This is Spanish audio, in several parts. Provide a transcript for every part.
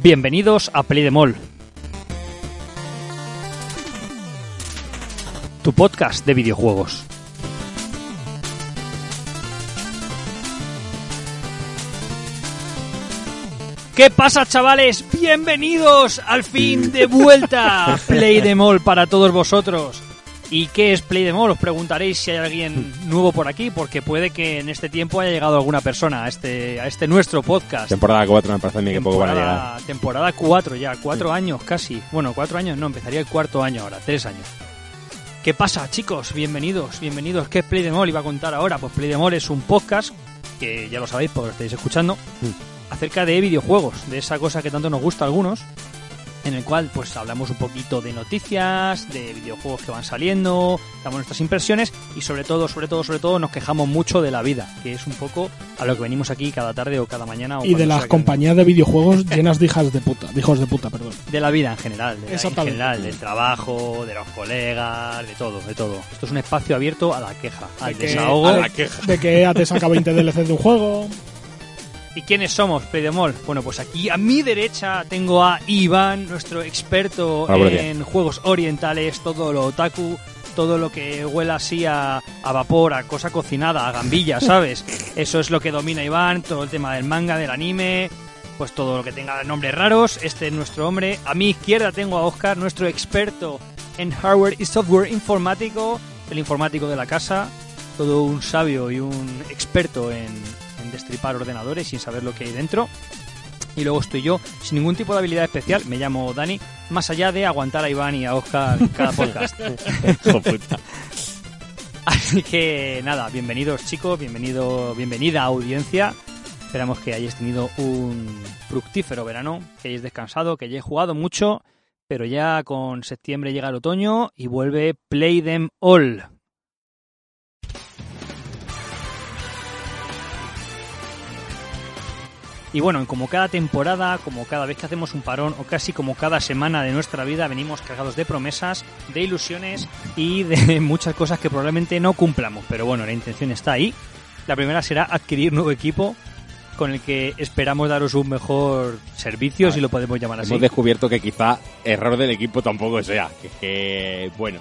Bienvenidos a Play de Mall. Tu podcast de videojuegos. ¿Qué pasa, chavales? Bienvenidos al fin de vuelta Play de Mall para todos vosotros. ¿Y qué es Play de Mall? Os preguntaréis si hay alguien nuevo por aquí, porque puede que en este tiempo haya llegado alguna persona a este, a este nuestro podcast. Temporada 4 me parece a mí que poco van a llegar. Temporada, temporada 4 ya, 4 años casi. Bueno, 4 años no, empezaría el cuarto año ahora, 3 años. ¿Qué pasa, chicos? Bienvenidos, bienvenidos. ¿Qué es Play de Mall? Iba a contar ahora. Pues Play de Mall es un podcast, que ya lo sabéis porque lo estáis escuchando, acerca de videojuegos, de esa cosa que tanto nos gusta a algunos, en el cual pues hablamos un poquito de noticias, de videojuegos que van saliendo, damos nuestras impresiones y sobre todo, sobre todo, sobre todo nos quejamos mucho de la vida, que es un poco a lo que venimos aquí cada tarde o cada mañana. O Y de las que- compañías de videojuegos llenas de hijas de puta, de hijos de puta, perdón. De la vida en general, de la- en general, del trabajo, de los colegas, de todo, de todo. Esto es un espacio abierto a la queja, al De que- desahogo. de- De que te saca 20 DLC de un juego. ¿Y quiénes somos, Pedemol? Bueno, pues aquí a mi derecha tengo a Iván, nuestro experto buenos en juegos orientales, todo lo otaku, todo lo que huela así a, a vapor, a cosa cocinada, a gambilla, ¿sabes? Eso es lo que domina Iván, todo el tema del manga, del anime, pues todo lo que tenga nombres raros. Este es nuestro hombre. A mi izquierda tengo a Oscar, nuestro experto en hardware y software informático, el informático de la casa, todo un sabio y un experto en destripar ordenadores sin saber lo que hay dentro. Y luego estoy yo, sin ningún tipo de habilidad especial, me llamo Dani, más allá de aguantar a Iván y a Oscar en cada podcast. Así que nada, bienvenidos chicos, bienvenido, bienvenida audiencia. Esperamos que hayáis tenido un fructífero verano, que hayáis descansado, que hayáis jugado mucho, pero ya con septiembre llega el otoño y vuelve Play Them All. Y bueno, como cada temporada, como cada vez que hacemos un parón o casi como cada semana de nuestra vida, venimos cargados de promesas, de ilusiones y de muchas cosas que probablemente no cumplamos. Pero bueno, la intención está ahí. La primera será adquirir nuevo equipo con el que esperamos daros un mejor servicio, si lo podemos llamar así. Hemos descubierto que quizá error del equipo tampoco sea. Que, que, bueno,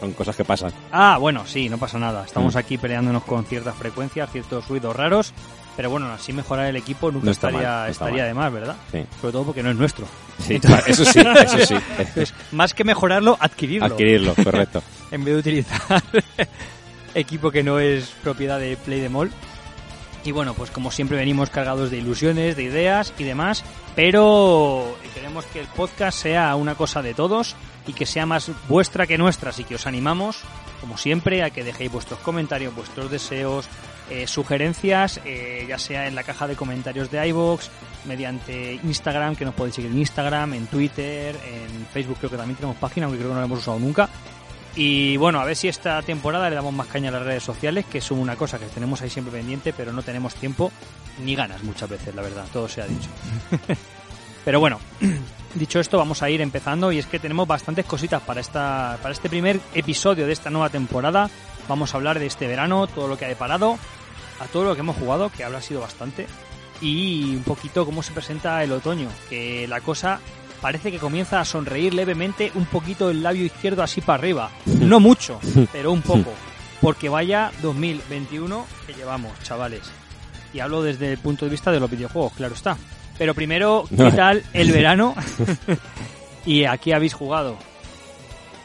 son cosas que pasan. Ah, bueno, sí, no pasa nada. Estamos Mm. aquí peleándonos con ciertas frecuencias, ciertos ruidos raros. Pero bueno, así mejorar el equipo nunca No está estaría, mal, no está estaría mal. de más, ¿verdad? Sí. Sobre todo porque no es nuestro. Sí, eso sí, eso sí. Más que mejorarlo, adquirirlo. Adquirirlo, correcto. en vez de utilizar equipo que no es propiedad de Play de Mall. Y bueno, pues como siempre venimos cargados de ilusiones, de ideas y demás, pero queremos que el podcast sea una cosa de todos y que sea más vuestra que nuestra, así que os animamos, como siempre, a que dejéis vuestros comentarios, vuestros deseos, eh, sugerencias, eh, ya sea en la caja de comentarios de iVoox, mediante Instagram, que nos podéis seguir en Instagram, en Twitter, en Facebook creo que también tenemos página, aunque creo que no la hemos usado nunca. Y bueno, a ver si esta temporada le damos más caña a las redes sociales, que son una cosa que tenemos ahí siempre pendiente, pero no tenemos tiempo ni ganas muchas veces, la verdad, todo se ha dicho. pero bueno, dicho esto, vamos a ir empezando y es que tenemos bastantes cositas para, esta, para este primer episodio de esta nueva temporada. Vamos a hablar de este verano, todo lo que ha deparado, a todo lo que hemos jugado, que habrá sido bastante, y un poquito cómo se presenta el otoño, que la cosa parece que comienza a sonreír levemente un poquito el labio izquierdo así para arriba. No mucho, pero un poco. Porque vaya 2021 que llevamos, chavales. Y hablo desde el punto de vista de los videojuegos, claro está. Pero primero, ¿qué tal el verano? y aquí habéis jugado.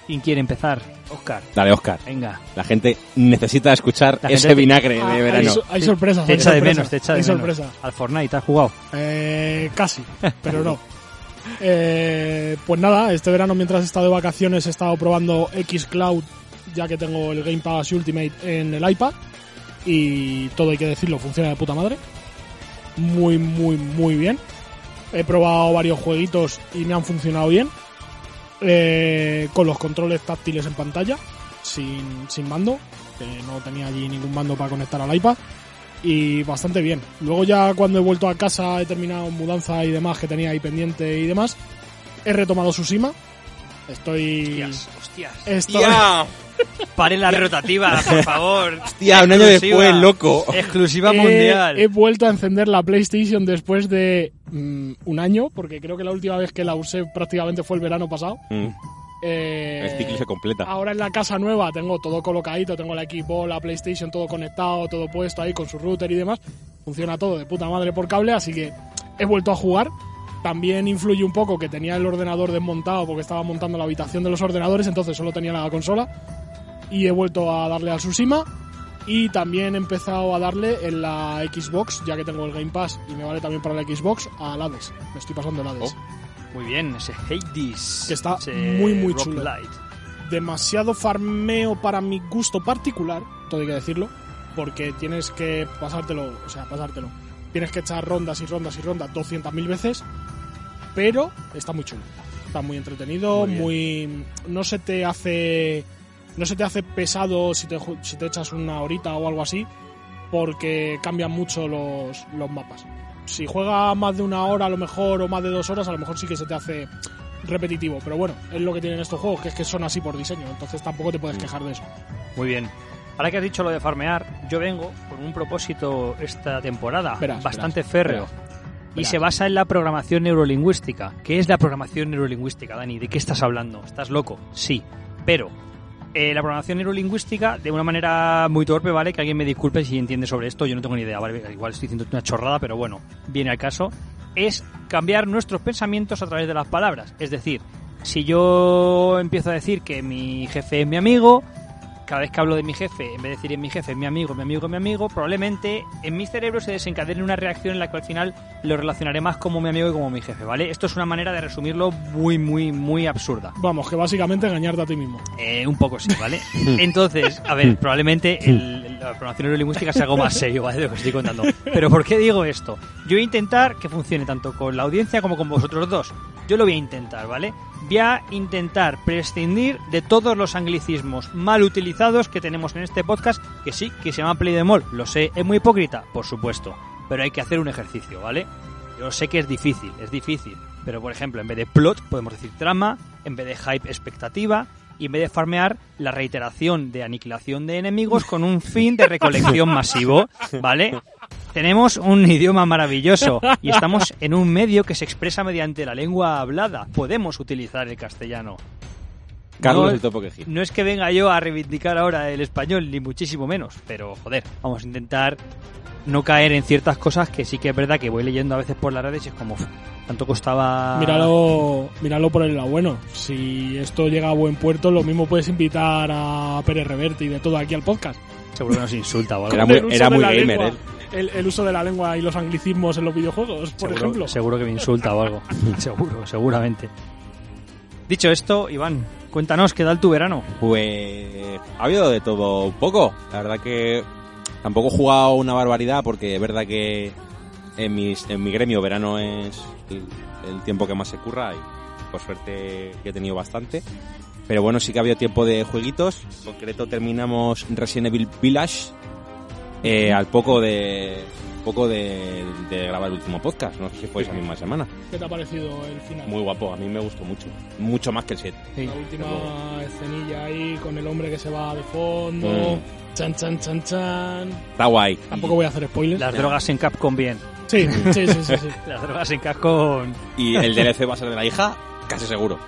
¿Quién quiere empezar? Oscar, Dale, Oscar. venga. La gente necesita escuchar ese vinagre Ah, de hay, verano. so- hay sorpresas. Te hay echa de menos, te echa de hay menos. sorpresas. Al Fortnite, ¿has jugado? Eh, casi, pero no. Eh, pues nada, este verano mientras he estado de vacaciones he estado probando Xcloud, ya que tengo el Game Pass Ultimate en el iPad. Y todo hay que decirlo, funciona de puta madre. Muy, muy, muy bien. He probado varios jueguitos y me han funcionado bien. Eh, con los controles táctiles en pantalla, sin, sin mando, que no tenía allí ningún mando para conectar al iPad y bastante bien. Luego ya cuando he vuelto a casa, he terminado mudanza y demás que tenía ahí pendiente y demás, he retomado Tsushima. Estoy... Hostias, hostias. Estoy, Pare la rotativa, por favor. Hostia, un año después, loco. Exclusiva He- mundial. He vuelto a encender la PlayStation después de mm, un año, porque creo que la última vez que la usé prácticamente fue el verano pasado. Mm, Eh, el ciclo se completa. Ahora en la casa nueva tengo todo colocadito, tengo la Xbox, la PlayStation, todo conectado, todo puesto ahí con su router y demás. Funciona todo de puta madre por cable, así que he vuelto a jugar. También influye un poco que tenía el ordenador desmontado porque estaba montando la habitación de los ordenadores, entonces solo tenía la consola. Y he vuelto a darle al Tsushima. Y también he empezado a darle en la Xbox, ya que tengo el Game Pass y me vale también para la Xbox, al Hades. Me estoy pasando el Hades. Muy bien, ese Hades. Que está muy, muy chulo. roguelite. demasiado farmeo para mi gusto particular, todo hay que decirlo, porque tienes que pasártelo, o sea, pasártelo. Tienes que echar rondas y rondas y rondas 200.000 veces, pero está muy chulo. Está muy entretenido, Muy muy, no se te hace no se te hace pesado si te, si te echas una horita o algo así, porque cambian mucho los, los mapas. Si juega más de una hora a lo mejor o más de dos horas, a lo mejor sí que se te hace repetitivo. Pero bueno, es lo que tienen estos juegos, que es que son así por diseño, entonces tampoco te puedes quejar de eso. Muy bien. Ahora que has dicho lo de farmear, yo vengo con un propósito esta temporada bastante férreo. Y se basa en la programación neurolingüística. ¿Qué es la programación neurolingüística, Dani? ¿De qué estás hablando? ¿Estás loco? Sí. Pero eh, la programación neurolingüística, de una manera muy torpe, ¿vale? Que alguien me disculpe si entiende sobre esto, yo no tengo ni idea, ¿vale? Igual estoy diciendo una chorrada, pero bueno, viene al caso. Es cambiar nuestros pensamientos a través de las palabras. Es decir, si yo empiezo a decir que mi jefe es mi amigo, cada vez que hablo de mi jefe, en vez de decir es mi jefe, es mi amigo, mi amigo, mi amigo, probablemente en mi cerebro se desencadene una reacción en la que al final lo relacionaré más como mi amigo y como mi jefe, ¿vale? Esto es una manera de resumirlo muy, muy, muy absurda. Vamos, que básicamente engañarte a ti mismo. Eh, un poco sí, ¿vale? Entonces, a ver, probablemente el- la programación neurolingüística es algo más serio, ¿vale? De lo que estoy contando. Pero ¿por qué digo esto? Yo voy a intentar que funcione tanto con la audiencia como con vosotros dos. Yo lo voy a intentar, ¿vale? Voy a intentar prescindir de todos los anglicismos mal utilizados que tenemos en este podcast, que sí, que se llama Play de Mall. Lo sé, es muy hipócrita, por supuesto. Pero hay que hacer un ejercicio, ¿vale? Yo sé que es difícil, es difícil. Pero, por ejemplo, en vez de plot, podemos decir trama, en vez de hype, expectativa, y en vez de farmear, la reiteración de aniquilación de enemigos con un fin de recolección masivo, ¿vale? Tenemos un idioma maravilloso y estamos en un medio que se expresa mediante la lengua hablada. Podemos utilizar el castellano. Carlos No- el topo. No es que venga yo a reivindicar ahora el español, ni muchísimo menos, pero joder, vamos a intentar no caer en ciertas cosas que sí que es verdad que voy leyendo a veces por las redes y es como, "Uf, tanto costaba... Míralo, míralo por el lado bueno. Si esto llega a buen puerto, lo mismo puedes invitar a Pérez Reverte y de todo aquí al podcast. Seguro que nos insulta o algo. Era muy- era muy gamer, lengua, él. El, el uso de la lengua y los anglicismos en los videojuegos, por seguro, ejemplo. seguro que me insulta o algo. seguro, seguramente. Dicho esto, Iván, cuéntanos qué tal tu verano. Pues ha habido de todo un poco. La verdad que tampoco he jugado una barbaridad porque es verdad que en, mis, en mi gremio verano es el, tiempo que más se curra y por suerte he tenido bastante. Pero bueno, sí que ha habido tiempo de jueguitos. En concreto terminamos Resident Evil Village eh, al poco de poco de, de grabar el último podcast. No sé si fue esa misma semana. ¿Qué te ha parecido el final? Muy guapo, a mí me gustó mucho. Mucho más que el 7. La última escenilla ahí con el hombre que se va de fondo. Mm. Chan, chan, chan, chan. Está guay. Tampoco voy a hacer spoilers. Las drogas en Capcom bien. Sí, sí, sí, sí, sí. Las drogas en Capcom... Y el DLC va a ser de la hija, casi seguro.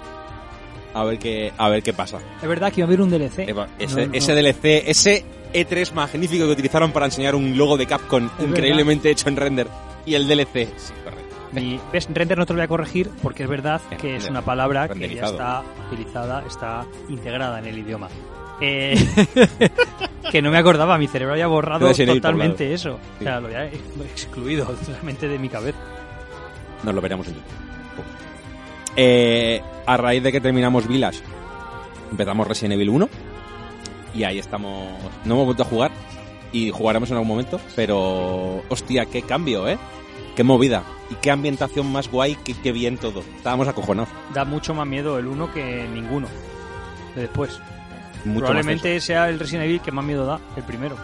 A ver qué, a ver qué pasa. Es verdad que iba a haber un DLC. Eva, Ese, No, no. ese DLC, ese E3 magnífico que utilizaron para enseñar un logo de Capcom Es increíblemente hecho en render. Y el DLC. Sí, correcto. Mi, ¿Ves? Render no te lo voy a corregir porque es verdad Eh, que es una palabra que ya está utilizada, está integrada en el idioma. Eh, que no me acordaba, mi cerebro había borrado totalmente eso. O sea, lo había excluido totalmente de mi cabeza. Nos lo veremos en YouTube. Eh, a raíz de que terminamos Village, empezamos Resident Evil 1. Y ahí estamos. No hemos vuelto a jugar. Y jugaremos en algún momento. Pero. Hostia, qué cambio, ¿eh? Qué movida. Y qué ambientación más guay. Qué, qué bien todo. Estábamos acojonados. Da mucho más miedo el uno que ninguno. De después. Mucho Probablemente sea el Resident Evil que más miedo da, el primero.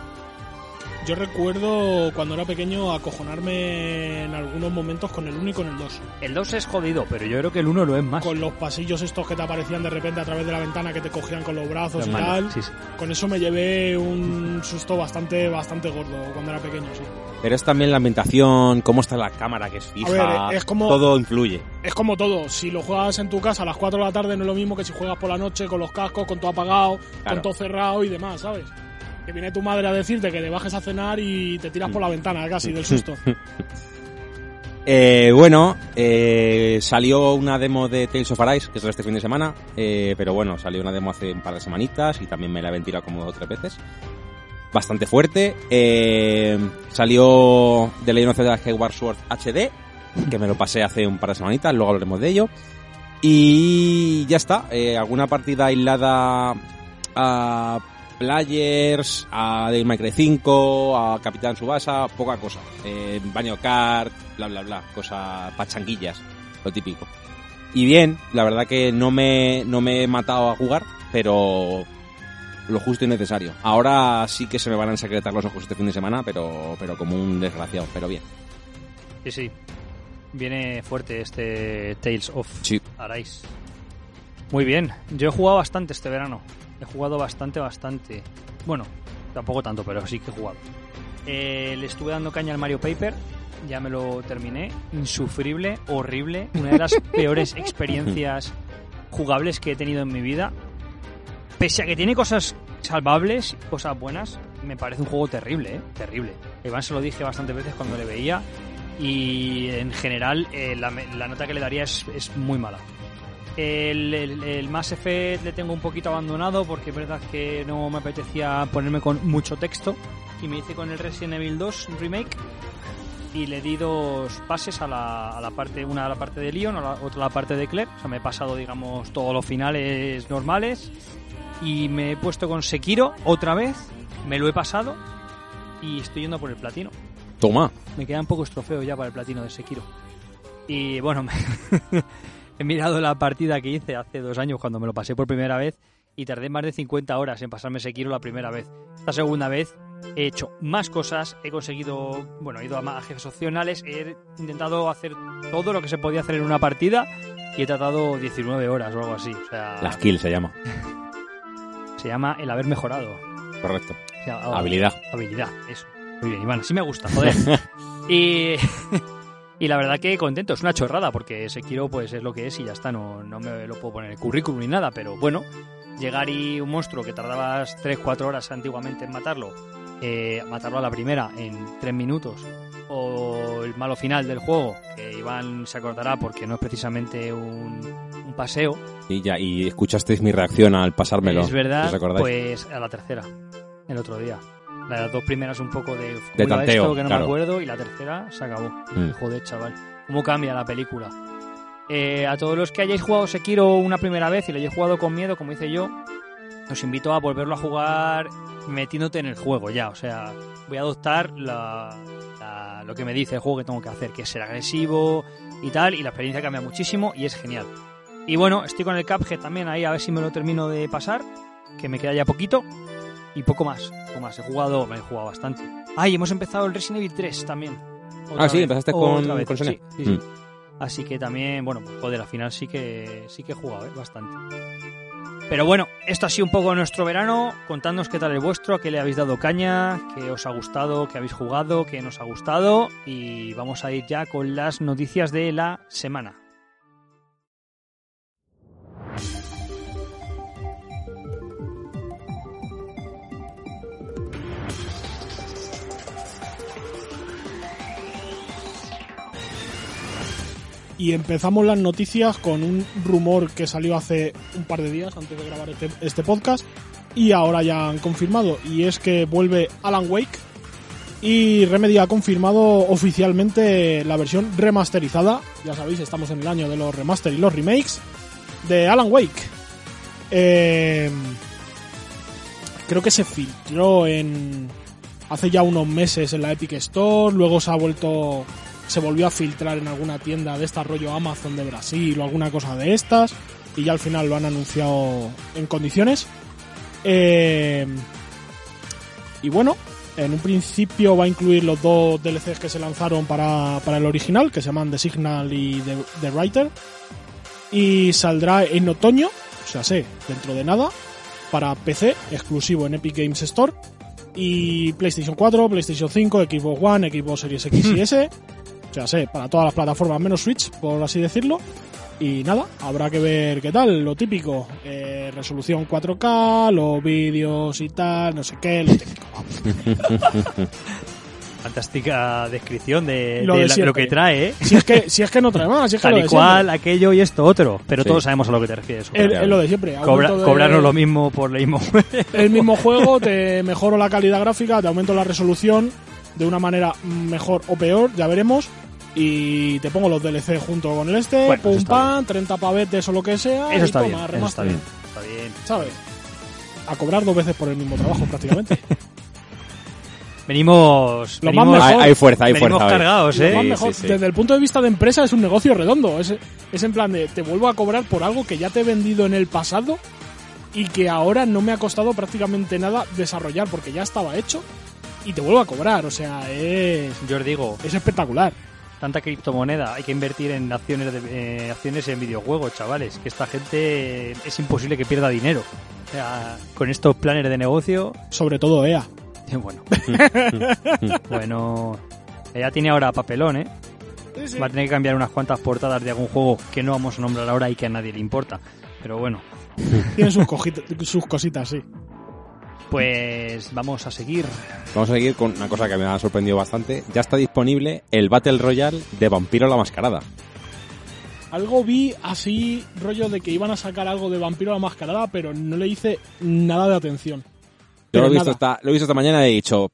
Yo recuerdo cuando era pequeño acojonarme en algunos momentos con el 1 y con el 2. El 2 es jodido, pero yo creo que el 1 lo es más. Con los pasillos estos que te aparecían de repente a través de la ventana que te cogían con los brazos Los y tal. sí, sí. Con eso me llevé un susto bastante bastante gordo cuando era pequeño, sí. Pero es también la ambientación, cómo está la cámara que es fija. ver, es como- Todo influye. Es como todo, si lo juegas en tu casa a las 4 de la tarde no es lo mismo que si juegas por la noche con los cascos, con todo apagado, Claro. con todo cerrado y demás, ¿sabes? Que viene tu madre a decirte que te bajes a cenar y te tiras por la ventana casi del susto. Eh, bueno, eh, salió una demo de Tales of Arise, que es este fin de semana, eh, pero bueno, salió una demo hace un par de semanitas y también me la he ventilado como dos o tres veces. Bastante fuerte. Eh, salió The Legend of Zelda Skyward Sword HD, que me lo pasé hace un par de semanitas, luego hablaremos de ello. Y ya está, alguna partida aislada a Players, a Devil May Cry 5, a Capitán Subasa, poca cosa. Eh, Baño Kart, bla bla bla, cosas pachanguillas, lo típico. Y bien, la verdad que no me, no me he matado a jugar, pero lo justo y necesario. Ahora sí que se me van a ensecretar los ojos este fin de semana, pero, pero como un desgraciado, pero bien. Sí, sí. Viene fuerte este Tales of Sí. Arise. Muy bien. Yo he jugado bastante este verano. He jugado bastante, bastante. Bueno, tampoco tanto, pero sí que he jugado. Eh, le estuve dando caña al Mario Paper. Ya me lo terminé. Insufrible, horrible. Una de las peores experiencias jugables que he tenido en mi vida. Pese a que tiene cosas salvables, cosas buenas, me parece un juego terrible, ¿eh? Terrible. Iván se lo dije bastantes veces cuando le veía y en general eh, la, la nota que le daría es, es muy mala. El, el, el Mass Effect le tengo un poquito abandonado porque es verdad que no me apetecía ponerme con mucho texto y me hice con el Resident Evil 2 Remake y le di dos pases a la, a la parte, una a la parte de Leon, a la, otra a la parte de Claire. O sea, me he pasado, digamos, todos los finales normales y me he puesto con Sekiro otra vez, me lo he pasado y estoy yendo por el platino. Toma. Me quedan pocos trofeos ya para el platino de Sekiro. Y bueno, me- he mirado la partida que hice hace dos años cuando me lo pasé por primera vez y tardé más de 50 horas en pasarme Sekiro la primera vez. Esta segunda vez he hecho más cosas, he conseguido, bueno, he ido a más jefes opcionales, he intentado hacer todo lo que se podía hacer en una partida y he tratado 19 horas o algo así. O sea, La skill se llama. se llama el haber mejorado. Correcto. O sea, ahora- Habilidad. Habilidad, eso. Muy bien, Iván, así me gusta, joder. y, y la verdad que contento, es una chorrada, porque Sekiro pues es lo que es y ya está, no, no me lo puedo poner en el currículum ni nada, pero bueno, llegar y un monstruo que tardabas 3-4 horas antiguamente en matarlo, eh, matarlo a la primera en 3 minutos, o el malo final del juego, que Iván se acordará porque no es precisamente un, un paseo, Y ya, y escuchasteis mi reacción al pasármelo. es verdad, pues a la tercera, el otro día. Las dos primeras un poco de, De ¿cómo iba tanteo, esto? que no claro. me acuerdo, y la tercera se acabó. Mm. Joder, chaval. ¿Cómo cambia la película? Eh, a todos los que hayáis jugado Sekiro una primera vez y lo hayáis jugado con miedo, como hice yo, os invito a volverlo a jugar metiéndote en el juego ya. O sea, voy a adoptar la- la- lo que me dice el juego que tengo que hacer, que es ser agresivo y tal, y la experiencia cambia muchísimo y es genial. Y bueno, estoy con el Cuphead también ahí, a ver si me lo termino de pasar, que me queda ya poquito. Y poco más, poco más. He jugado, me he jugado bastante. Ay, hemos empezado el Resident Evil 3 también. Otra Ah, sí, vez, empezaste con- con Sonia. sí, sí, sí. Mm. Así que también, bueno, pues, joder, al final sí que sí que he jugado, ¿eh? bastante. Pero bueno, esto ha sido un poco nuestro verano. Contadnos qué tal el vuestro, qué le habéis dado caña, qué os ha gustado, qué habéis jugado, qué nos ha gustado. Y vamos a ir ya con las noticias de la semana. Y empezamos las noticias con un rumor que salió hace un par de días antes de grabar este, este podcast y ahora ya han confirmado y es que vuelve Alan Wake y Remedy ha confirmado oficialmente la versión remasterizada, ya sabéis, estamos en el año de los remaster y los remakes de Alan Wake. Eh, creo que se filtró en hace ya unos meses en la Epic Store, luego se ha vuelto se volvió a filtrar en alguna tienda de esta rollo Amazon de Brasil o alguna cosa de estas y ya al final lo han anunciado en condiciones. Eh, y bueno, En un principio va a incluir los dos DLCs que se lanzaron para, para el original, que se llaman The Signal y The, The Writer. Y saldrá en otoño, o sea, sé, dentro de nada, para PC, exclusivo en Epic Games Store. Y PlayStation 4, PlayStation 5, Xbox One, Xbox Series X y S. O sea, sé, para todas las plataformas menos Switch, por así decirlo. Y nada, habrá que ver qué tal, lo típico. eh, resolución 4K, los vídeos y tal, no sé qué, lo típico. Fantástica descripción de, Lo de de la- lo que trae, ¿eh? Si es que, si es que no trae más, si es que Tal y cual, aquello y esto otro. Pero Sí. todos sabemos a lo que te refieres. Es, es lo de siempre. Cobra- de- Cobrarnos lo mismo por lo mismo. el mismo juego, te mejoro la calidad gráfica, te aumento la resolución de una manera mejor o peor, ya veremos. Y te pongo los DLC junto con el este, Bueno, pum pam, 30 pavetes o lo que sea. Eso y está toma, bien. Eso está bien. Está bien. ¿Sabes? A cobrar dos veces por el mismo trabajo prácticamente. Venimos. Lo venimos, más Hay, mejor. hay fuerza, hay venimos fuerza. cargados, Lo ¿eh? más Sí, mejor, sí, sí. Desde el punto de vista de empresa es un negocio redondo. Es, es en plan de te vuelvo a cobrar por algo que ya te he vendido en el pasado y que ahora no me ha costado prácticamente nada desarrollar porque ya estaba hecho y te vuelvo a cobrar. O sea, es, Yo os digo, es espectacular. tanta criptomoneda, hay que invertir en acciones, de, eh, acciones en videojuegos, chavales. Que esta gente es imposible que pierda dinero. O sea, con estos planes de negocio, Sobre todo EA. bueno. bueno, ella tiene ahora papelón, ¿eh? Va a tener que cambiar unas cuantas portadas de algún juego que no vamos a nombrar ahora y que a nadie le importa. Pero bueno, Tiene sus, sus cositas, sí. pues vamos a seguir. Vamos a seguir con una cosa que me ha sorprendido bastante. Ya está disponible el Battle Royale de Vampiro la Mascarada. Algo vi así, rollo de que iban a sacar algo de Vampiro a la Mascarada, pero no le hice nada de atención. Yo lo he, visto esta, lo he visto esta mañana y he dicho,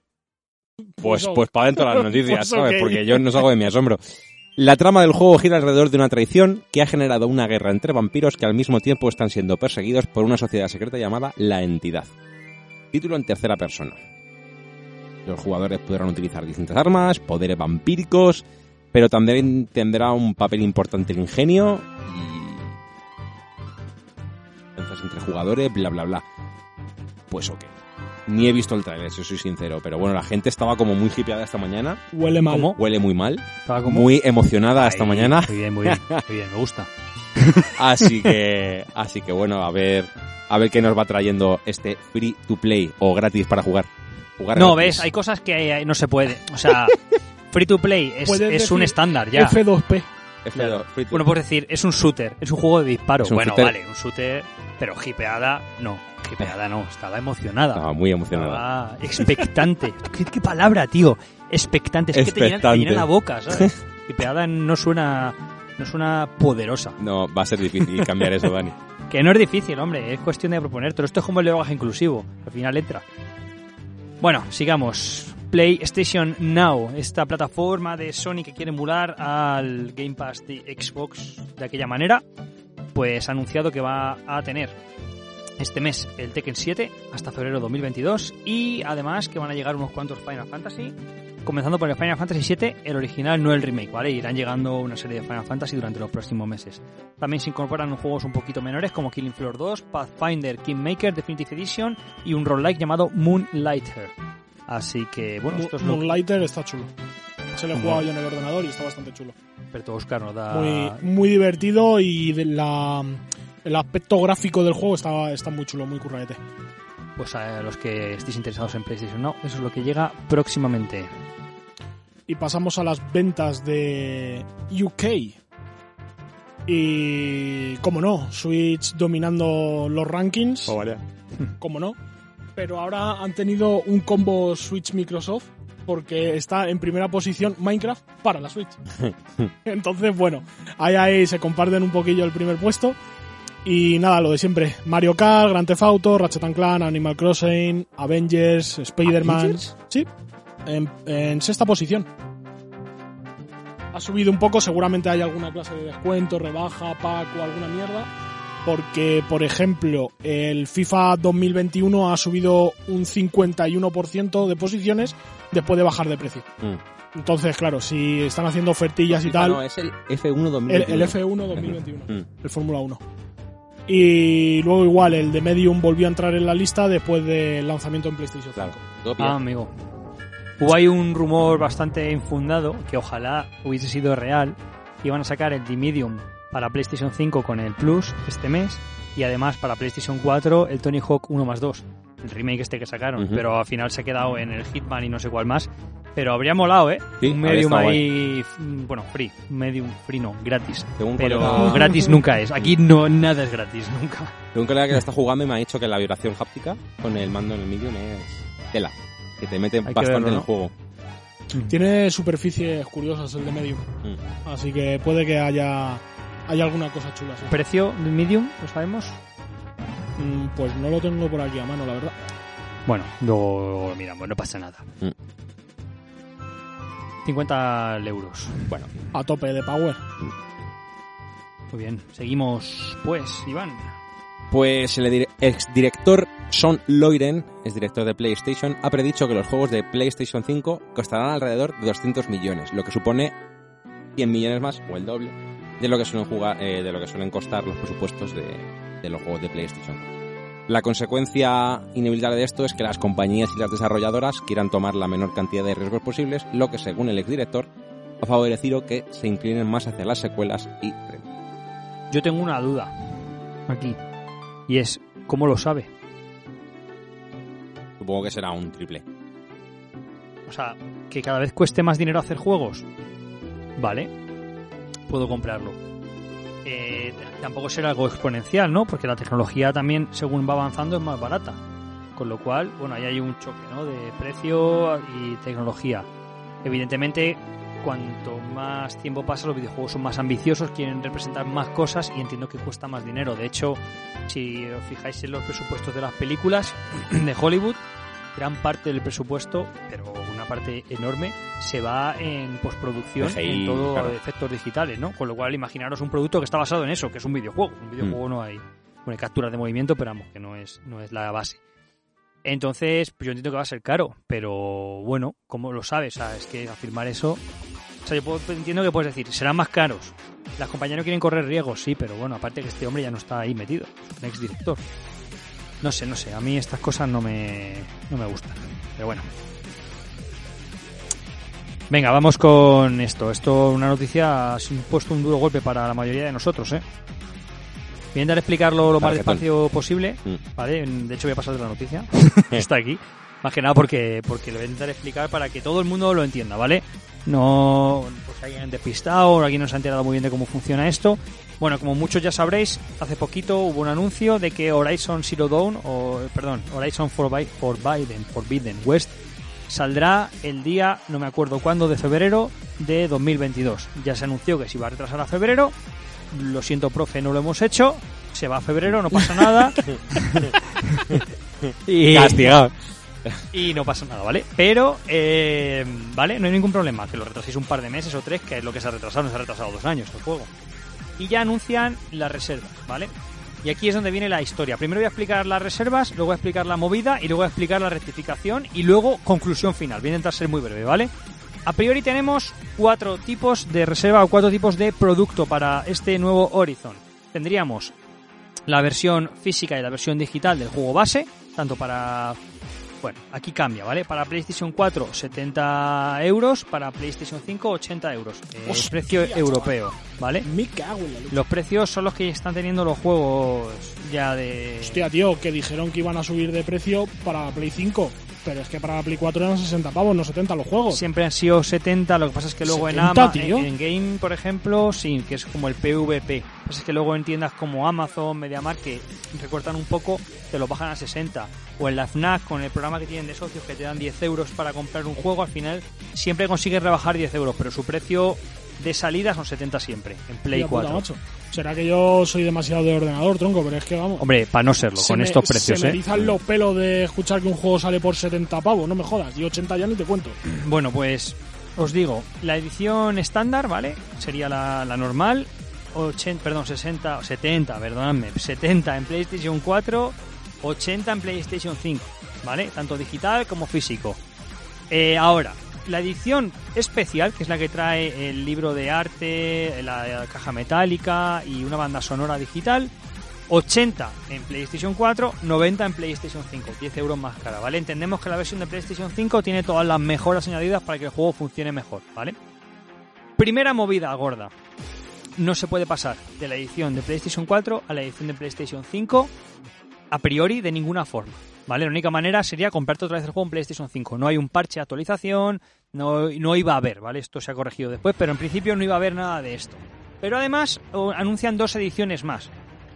pues, Pues, pues para adentro las noticias, pues, ¿sabes? ok. Porque yo no salgo de mi asombro. La trama del juego gira alrededor de una traición que ha generado una guerra entre vampiros que al mismo tiempo están siendo perseguidos por una sociedad secreta llamada La Entidad. Título en tercera persona. Los jugadores podrán utilizar distintas armas, poderes vampíricos, pero también tendrá un papel importante el ingenio y... Entre jugadores, bla bla bla. Pues ok. Ni he visto el trailer, si soy sincero, pero bueno, la gente estaba como muy hipeada esta mañana, Huele mal. ¿Cómo? huele muy mal, Estaba como... muy emocionada esta mañana, Muy bien, muy bien. Muy bien, me gusta. así que así que bueno, a ver a ver qué nos va trayendo este free to play o gratis para jugar. Jugar No, gratis. ves, hay cosas que eh, no se puede. O sea, free to play es, es un estándar ya. F2P. F2, Claro. free to- Bueno, puedes decir, es un shooter, es un juego de disparo. Bueno, shooter. vale, un shooter, pero hipeada, no. Hipeada no, estaba emocionada. Estaba muy emocionada. Estaba expectante. ¿Qué, qué palabra, tío? Expectante. Es que te llena, te Expectante. llena la boca, ¿sabes? Hipeada no suena, no suena poderosa. No, va a ser difícil cambiar eso, Dani. Que no es difícil, hombre, es cuestión de proponértelo. Esto es como el lenguaje inclusivo, al final entra. Bueno, sigamos. PlayStation Now, esta plataforma de Sony que quiere emular al Game Pass de Xbox de aquella manera, pues ha anunciado que va a tener este mes el Tekken 7 hasta febrero de 2022 y además que van a llegar unos cuantos Final Fantasy, comenzando por el Final Fantasy 7, el original, no el remake, ¿vale? Irán llegando una serie de Final Fantasy durante los próximos meses. También se incorporan juegos un poquito menores como Killing Floor 2, Pathfinder, Kingmaker, Definitive Edition y un roguelike llamado Moonlighter. Así que, bueno, esto es lo que... Moonlighter está chulo. Se lo he jugado yo en el ordenador y está bastante chulo. Alberto Oscar nos da... Muy, muy divertido y de la, el aspecto gráfico del juego está, está muy chulo, muy curraete. Pues a los que estéis interesados en PlayStation Now, eso es lo que llega próximamente. Y pasamos a las ventas de UK. Y, como no, Switch dominando los rankings, como no. Pero ahora han tenido un combo Switch Microsoft porque está en primera posición Minecraft para la Switch. Entonces, bueno, ahí, ahí se comparten un poquillo el primer puesto. Y nada, lo de siempre. Mario Kart, Grand Theft Auto, Ratchet and Clank, Animal Crossing, Avengers, Spider-Man. Sí, en, en sexta posición. Ha subido un poco, seguramente hay alguna clase de descuento, rebaja, pack o alguna mierda. Porque, por ejemplo, el FIFA 2021 ha subido un 51% de posiciones después de bajar de precio. Mm. Entonces, claro, si están haciendo ofertillas y tal, No, es el F1 2021. el, el F1 2021, Mm. el Fórmula 1. Y luego igual el de Medium volvió a entrar en la lista después del lanzamiento en PlayStation 5. Claro. Ah, amigo. Hubo ahí un rumor bastante infundado que ojalá hubiese sido real. Iban a sacar el The Medium para PlayStation 5 con el Plus este mes y además para PlayStation 4 el Tony Hawk 1 más 2, el remake este que sacaron, Ujú. pero al final se ha quedado en el Hitman y no sé cuál más. Pero habría molado, ¿eh? Sí, un medium ahí, mm, bueno, free, un medium free no, gratis. Tengo un Pero colega- gratis nunca es. Aquí no nada es gratis, nunca. Tengo un colega que la está jugando y me ha dicho que la vibración háptica con el mando en el medium es tela. Que te mete Hay bastante verlo, en ¿no? el juego. Tiene superficies curiosas el de Medium. Mm. Así que puede que haya, haya alguna cosa chula. sí. ¿Precio del medium? ¿Lo sabemos? Mm, Pues no lo tengo por aquí a mano, la verdad. Bueno, luego miramos, no pasa nada. Mm. 50 euros. Bueno, A tope de power. Muy bien, seguimos pues, Iván. Pues el dir- exdirector Sean Loiren, es director de PlayStation, ha predicho que los juegos de PlayStation 5 costarán alrededor de 200 millones, lo que supone 100 millones más o el doble de lo que suelen jugar, eh, de lo que suelen costar los presupuestos de, de los juegos de PlayStation. La consecuencia inevitable de esto es que las compañías y las desarrolladoras quieran tomar la menor cantidad de riesgos posibles, lo que según el exdirector ha favorecido que se inclinen más hacia las secuelas y Yo tengo una duda aquí. Y es, ¿cómo lo sabe? supongo que será un triple. O sea, que cada vez cueste más dinero hacer juegos. Vale, puedo comprarlo. Eh, tampoco será algo exponencial, ¿no? Porque la tecnología también, según va avanzando, es más barata. Con lo cual, bueno, ahí hay un choque, ¿no? De precio y tecnología. Evidentemente, cuanto más tiempo pasa, los videojuegos son más ambiciosos, quieren representar más cosas y entiendo que cuesta más dinero. De hecho, si os fijáis en los presupuestos de las películas de Hollywood, gran parte del presupuesto, pero una parte enorme, se va en postproducción, CGI, en todo claro. efectos digitales, ¿no? Con lo cual, imaginaros un producto que está basado en eso, que es un videojuego. Un videojuego Mm. no hay, bueno, hay capturas de movimiento, pero vamos, que no es, no es la base. Entonces, pues yo entiendo que va a ser caro, pero bueno, ¿cómo lo sabes? O sea, es que afirmar eso... O sea, yo puedo- entiendo que puedes decir, serán más caros. Las compañías no quieren correr riesgos, sí, pero bueno, aparte que este hombre ya no está ahí metido, es un ex director. No sé, no sé, a mí estas cosas no me, no me gustan, pero bueno. Venga, vamos con esto. Esto, una noticia, ha supuesto un duro golpe para la mayoría de nosotros, ¿eh? Voy a intentar explicarlo lo más despacio posible, Mm. ¿vale? De hecho, voy a pasar de la noticia. Está aquí. Más que nada porque, porque lo voy a intentar explicar para que todo el mundo lo entienda, ¿vale? No, pues alguien despistado o alguien no se ha enterado muy bien de cómo funciona esto. Bueno, como muchos ya sabréis, hace poquito hubo un anuncio de que Horizon Zero Dawn, o perdón, Horizon Forbi- Forbidden, Forbidden West, saldrá el día, no me acuerdo cuándo, de febrero de 2022. Ya se anunció que se iba a retrasar a febrero. Lo siento, profe, no lo hemos hecho. Se va a febrero, no pasa nada. y, Castigado. y no pasa nada, ¿vale? Pero, eh, ¿vale? No hay ningún problema. Que lo retraséis un par de meses o tres, que es lo que se ha retrasado. No se ha retrasado dos años el juego. Y ya anuncian las reservas, ¿vale? Y aquí es donde viene la historia. Primero voy a explicar las reservas, luego voy a explicar la movida y luego voy a explicar la rectificación y luego conclusión final. Voy a intentar ser muy breve, ¿vale? A priori tenemos cuatro tipos de reserva o cuatro tipos de producto para este nuevo Horizon. Tendríamos la versión física y la versión digital del juego base, tanto para... Bueno, aquí cambia, ¿vale? Para PlayStation 4, 70 euros, para PlayStation 5, 80 euros. Eh, precio europeo, ¿vale? Me cago en la leche. Los precios son los que están teniendo los juegos ya de... Hostia, tío, que dijeron que iban a subir de precio para Play 5. Pero es que para Play 4 eran 60 pavos, no 70 los juegos. Siempre han sido 70, lo que pasa es que luego en 70, Ama, tío. en, en Game, por ejemplo, sí, que es como el PVP. Pasa es que luego en tiendas como Amazon, MediaMarkt, que recortan un poco, te lo bajan a 60. O en la FNAC, con el programa que tienen de socios, que te dan 10 euros para comprar un juego, al final siempre consigues rebajar 10 euros, pero su precio de salida son 70 siempre, en Play Hostia puta, 4. macho. Será que yo soy demasiado de ordenador, tronco, pero es que vamos. Hombre, para no serlo, se con me- estos precios, Se me ¿eh? erizan los pelos de escuchar que un juego sale por 70 pavos, no me jodas. Y 80 ya ni te cuento. Bueno, pues os digo, la edición estándar, ¿vale? Sería la, la normal. 80, perdón, 60, o 70, perdonadme, 70 en PlayStation 4, 80 en PlayStation 5, ¿vale? Tanto digital como físico. Eh, ahora, la edición especial, que es la que trae el libro de arte, la caja metálica y una banda sonora digital, 80 en PlayStation 4, 90 en PlayStation 5, 10 euros más cara, ¿vale? Entendemos que la versión de PlayStation 5 tiene todas las mejoras añadidas para que el juego funcione mejor, ¿vale? Primera movida gorda. No se puede pasar de la edición de PlayStation 4 a la edición de PlayStation 5 a priori de ninguna forma, ¿vale? La única manera sería comprarte otra vez el juego en PlayStation 5. No hay un parche de actualización, no, no iba a haber, ¿vale? Esto se ha corregido después, pero en principio no iba a haber nada de esto. Pero además anuncian dos ediciones más.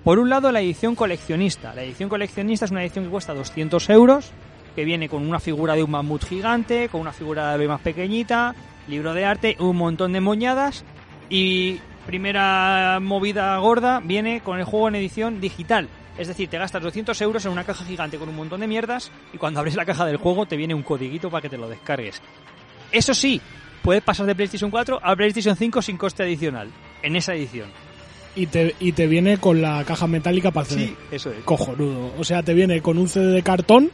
Por un lado, la edición coleccionista. La edición coleccionista es una edición que cuesta 200 euros, que viene con una figura de un mamut gigante, con una figura de ave más pequeñita, libro de arte, un montón de moñadas. Y primera movida gorda viene con el juego en edición digital. Es decir, te gastas 200 euros en una caja gigante con un montón de mierdas y cuando abres la caja del juego te viene un codiguito para que te lo descargues. Eso sí, puedes pasar de PlayStation 4 a PlayStation 5 sin coste adicional, en esa edición. Y te, y te viene con la caja metálica para el CD. eso es. Cojonudo. O sea, te viene con un CD de cartón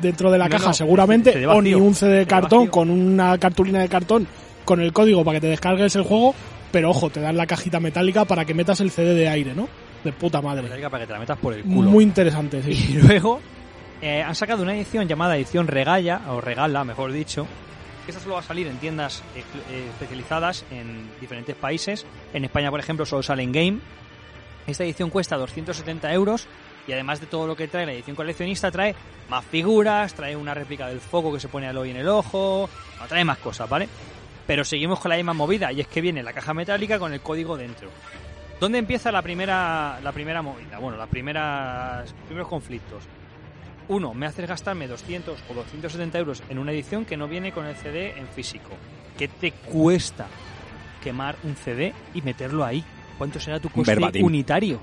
dentro de la No, caja no, seguramente, o ni un CD de cartón vacío. con una cartulina de cartón con el código para que te descargues el juego, pero ojo, te dan la cajita metálica para que metas el CD de aire, ¿no? De puta madre. Para que te la metas por el culo. Muy interesante, sí. Y luego eh, han sacado una edición llamada edición regalla, o regala, mejor dicho, que esta solo va a salir en tiendas eh, eh, especializadas en diferentes países. En España, por ejemplo, solo sale en Game. Esta edición cuesta 270 euros y además de todo lo que trae la edición coleccionista, trae más figuras, trae una réplica del foco que se pone al hoy en el ojo, trae más cosas, ¿vale? Pero seguimos con la misma movida y es que viene la caja metálica con el código dentro. ¿Dónde empieza la primera, la primera movida? Bueno, las primeras, los primeros conflictos. Uno, me haces gastarme 200 o 270 euros en una edición que no viene con el CD en físico. ¿Qué te cuesta quemar un CD y meterlo ahí? ¿Cuánto será tu coste Verbatim. unitario?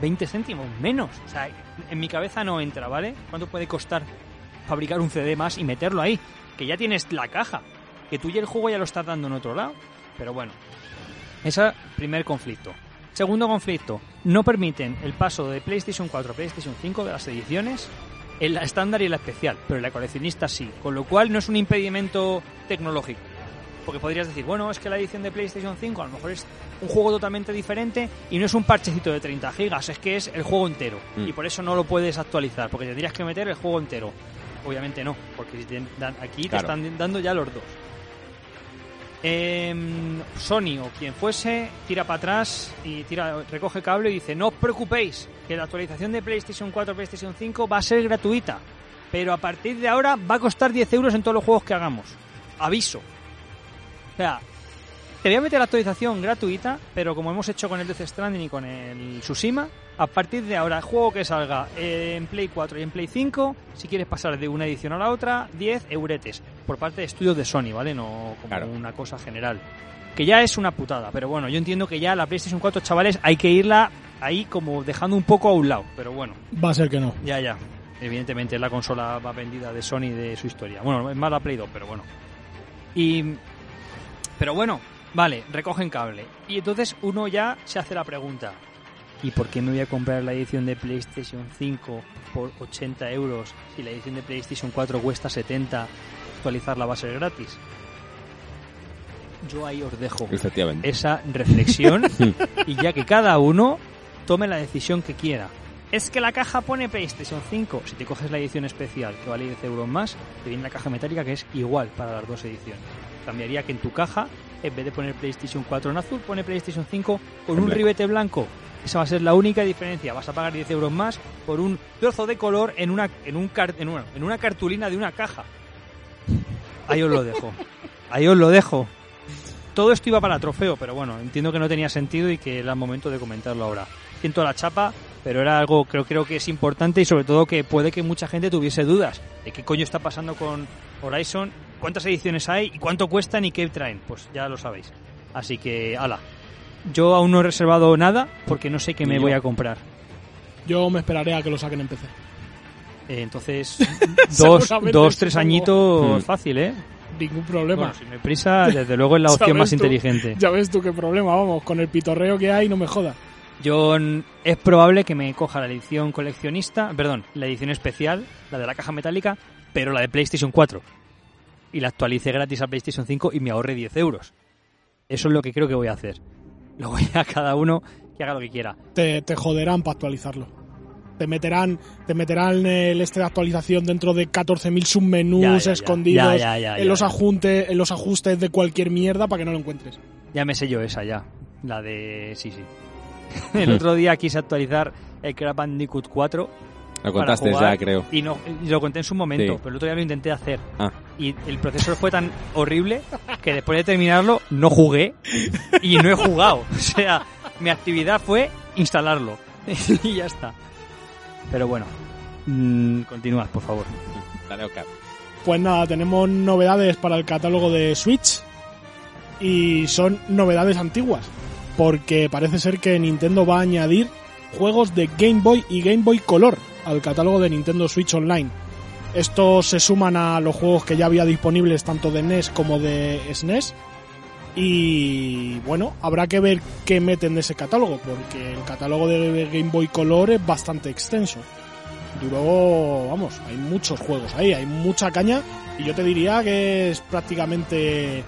20 céntimos, menos. O sea, en mi cabeza no entra, ¿vale? ¿Cuánto puede costar fabricar un CD más y meterlo ahí? Que ya tienes la caja. Que tú y el juego ya lo estás dando en otro lado. Pero bueno, ese primer conflicto. Segundo conflicto, no permiten el paso de PlayStation 4 a PlayStation 5 de las ediciones en la estándar y en la especial, pero en la coleccionista sí, con lo cual no es un impedimento tecnológico. Porque podrías decir, bueno, es que la edición de PlayStation 5 a lo mejor es un juego totalmente diferente y no es un parchecito de 30 gigas, es que es el juego entero. Mm. Y por eso no lo puedes actualizar, porque tendrías que meter el juego entero. Obviamente no, porque si te dan- aquí Claro. te están dando ya los dos. Em, Sony o quien fuese tira para atrás y tira recoge cable y dice no os preocupéis que la actualización de PlayStation 4 a PlayStation 5 va a ser gratuita pero a partir de ahora va a costar 10 euros en todos los juegos que hagamos. Aviso o sea te voy a meter la actualización gratuita pero como hemos hecho con el Death Stranding y con el Tsushima a partir de ahora el juego que salga en Play 4 y en Play 5 si quieres pasar de una edición a la otra 10 euretes por parte de estudios de Sony vale no como Claro. una cosa general que ya es una putada, pero bueno, yo entiendo que ya la PlayStation 4, chavales, hay que irla ahí como dejando un poco a un lado, pero bueno, Va a ser que no. ya, ya. Evidentemente es la consola más vendida de Sony de su historia. Bueno, es más la Play 2, pero bueno. Y... Pero bueno, vale, recogen cable. Y entonces uno ya se hace la pregunta. ¿Y por qué me voy a comprar la edición de PlayStation 5 por 80 euros si la edición de PlayStation 4 cuesta 70? Actualizarla va a ser gratis. Yo ahí os dejo esa reflexión y ya que cada uno tome la decisión que quiera. Es que la caja pone PlayStation 5. Si te coges la edición especial, que vale 10 euros más, te viene la caja metálica que es igual para las dos ediciones. Cambiaría que en tu caja, en vez de poner PlayStation 4 en azul, pone PlayStation 5 con En un blanco. ribete blanco. Esa va a ser la única diferencia. Vas a pagar 10 euros más por un trozo de color en una, en un car- en una, en una cartulina de una caja. Ahí os lo dejo. Ahí os lo dejo. Todo esto iba para trofeo, pero bueno, entiendo que no tenía sentido y que era el momento de comentarlo ahora. Siento la chapa, pero era algo creo creo que es importante y sobre todo que puede que mucha gente tuviese dudas de qué coño está pasando con Horizon, cuántas ediciones hay y cuánto cuestan y qué traen. Pues ya lo sabéis. Así que, ala. Yo aún no he reservado nada porque no sé qué me voy a comprar. Yo me esperaré a que lo saquen en PC. Eh, entonces, dos, dos, tres añitos Mm. fácil, ¿eh? Ningún problema. Bueno, si me prisa, desde luego es la opción ¿Sabes más tú? inteligente. Ya ves tú qué problema, vamos, con el pitorreo que hay, no me jodas. Yo es probable que me coja la edición coleccionista, perdón, la edición especial, la de la caja metálica, pero la de PlayStation 4. Y la actualice gratis a PlayStation 5 y me ahorre 10 euros. Eso es lo que creo que voy a hacer. Luego ya cada uno que haga lo que quiera. te, te joderán para actualizarlo. Te meterán, te meterán el este de actualización dentro de 14.000 submenús Ya, ya, escondidos Ya, ya, ya, en los ya. ajustes, en los ajustes de cualquier mierda para que no lo encuentres. Ya me sé yo esa ya. La de. Sí, sí. El otro día quise actualizar el Crash Bandicoot 4 Lo para contaste jugar ya, creo. y no y lo conté en su momento, Sí. pero el otro día lo intenté hacer. Ah, Y el proceso fue tan horrible que después de terminarlo no jugué y no he jugado. O sea, mi actividad fue instalarlo. y ya está. Pero bueno, mm, continuad, por favor. dale, Oscar. Pues nada, tenemos novedades para el catálogo de Switch y son novedades antiguas, porque parece ser que Nintendo va a añadir juegos de Game Boy y Game Boy Color al catálogo de Nintendo Switch Online. Estos se suman a los juegos que ya había disponibles tanto de NES como de SNES. Y bueno, habrá que ver qué meten de ese catálogo, porque el catálogo de Game Boy Color es bastante extenso. Duró, vamos, hay muchos juegos ahí, hay mucha caña y yo te diría que es prácticamente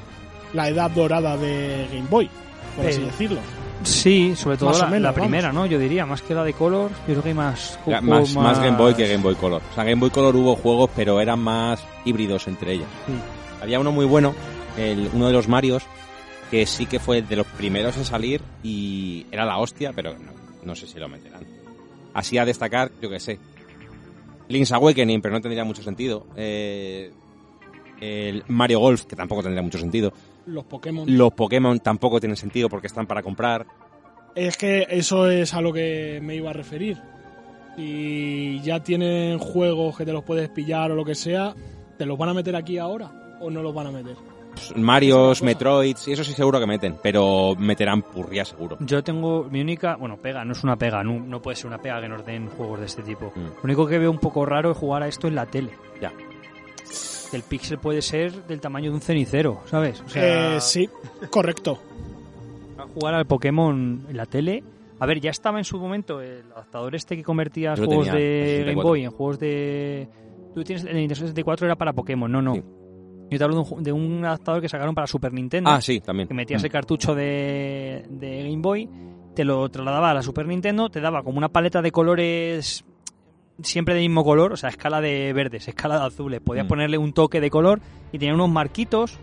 la edad dorada de Game Boy, por así decirlo. Sí, sobre todo la, menos, la vamos. primera, ¿no? Yo diría, más que la de Color, yo creo que hay más... Más, más Game Boy que Game Boy Color. O sea, Game Boy Color hubo juegos, pero eran más híbridos entre ellas. Sí. Había uno muy bueno, el, uno de los Marios, que sí que fue de los primeros en salir y era la hostia, pero no, no sé si lo meterán. Así a destacar, yo que sé. Link's Awakening, pero no tendría mucho sentido. Eh, el Mario Golf, que tampoco tendría mucho sentido. Los Pokémon. Los Pokémon tampoco tienen sentido porque están para comprar. Es que eso es a lo que me iba a referir. Si ya tienen juegos que te los puedes pillar o lo que sea, ¿te los van a meter aquí ahora o no los van a meter? Pues, Marios. Metroids, y eso sí seguro que meten, pero meterán purria seguro. Yo tengo mi única, bueno, pega, no es una pega, no, no puede ser una pega que nos den juegos de este tipo. Mm. Lo único que veo un poco raro es jugar a esto en la tele. Ya. El píxel puede ser del tamaño de un cenicero, ¿sabes? O sea, Eh, sí, correcto. jugar al Pokémon en la tele. A ver, ya estaba en su momento el adaptador este que convertía Yo juegos tenía, de 64. Game Boy en juegos de... Tú tienes el Nintendo 64 era para Pokémon, no, no. Sí. Yo te hablo de un, ju- de un adaptador que sacaron para Super Nintendo. Ah, sí, también. que metías Mm. el cartucho de, de Game Boy, te lo trasladaba a la Super Nintendo, te daba como una paleta de colores siempre del mismo color, o sea, escala de verdes, escala de azules. Podías Mm. ponerle un toque de color y tenía unos marquitos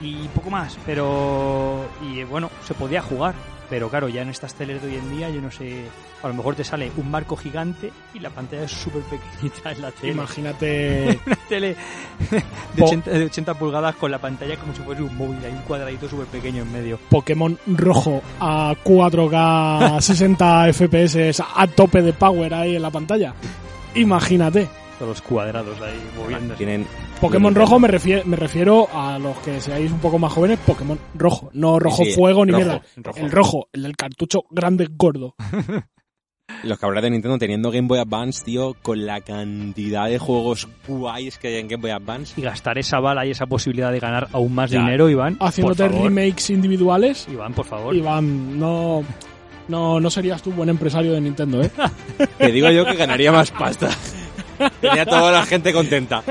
y poco más, pero y bueno, se podía jugar. Pero claro, ya en estas teles de hoy en día, yo no sé, a lo mejor te sale un marco gigante y la pantalla es súper pequeñita en la tele. Imagínate Una tele de Po- 80, de 80 pulgadas con la pantalla como si fuese un móvil, hay un cuadradito súper pequeño en medio. Pokémon rojo a 4K 60 FPS a tope de power ahí en la pantalla. Imagínate. Todos los cuadrados ahí moviéndose. Tienen Pokémon Nintendo. rojo me refiero, me refiero a los que seáis un poco más jóvenes, Pokémon rojo, no rojo sí, fuego ni rojo, mierda. rojo. El rojo, el del cartucho grande gordo. Los cabrones de Nintendo teniendo Game Boy Advance, tío, con la cantidad de juegos guays que hay en Game Boy Advance. Y gastar esa bala y esa posibilidad de ganar aún más Ya. dinero, Iván. Haciéndote remakes individuales. Iván, por favor. Iván, no, no, no serías tú buen empresario de Nintendo, ¿eh? Te digo yo que ganaría más pasta. Tenía toda la gente contenta.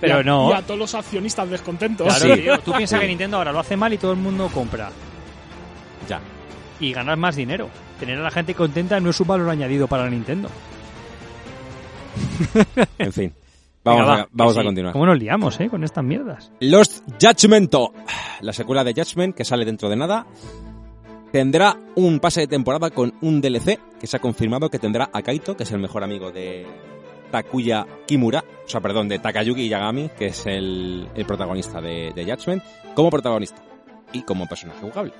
Pero Y a- no. Y a todos los accionistas descontentos. Claro, Sí. tío, tú piensas que Nintendo ahora lo hace mal y todo el mundo compra. Ya. Y ganar más dinero. Tener a la gente contenta no es un valor añadido para Nintendo. En fin. Vamos, Venga, a, va, vamos a continuar. ¿Cómo nos liamos, eh? Con estas mierdas. Lost Judgmento, la secuela de Judgment que sale dentro de nada, tendrá un pase de temporada con un DLC que se ha confirmado que tendrá a Kaito, que es el mejor amigo de Takuya Kimura, o sea, perdón, de Takayuki Yagami, que es el, el protagonista de, de Judgment, como protagonista y como personaje jugable.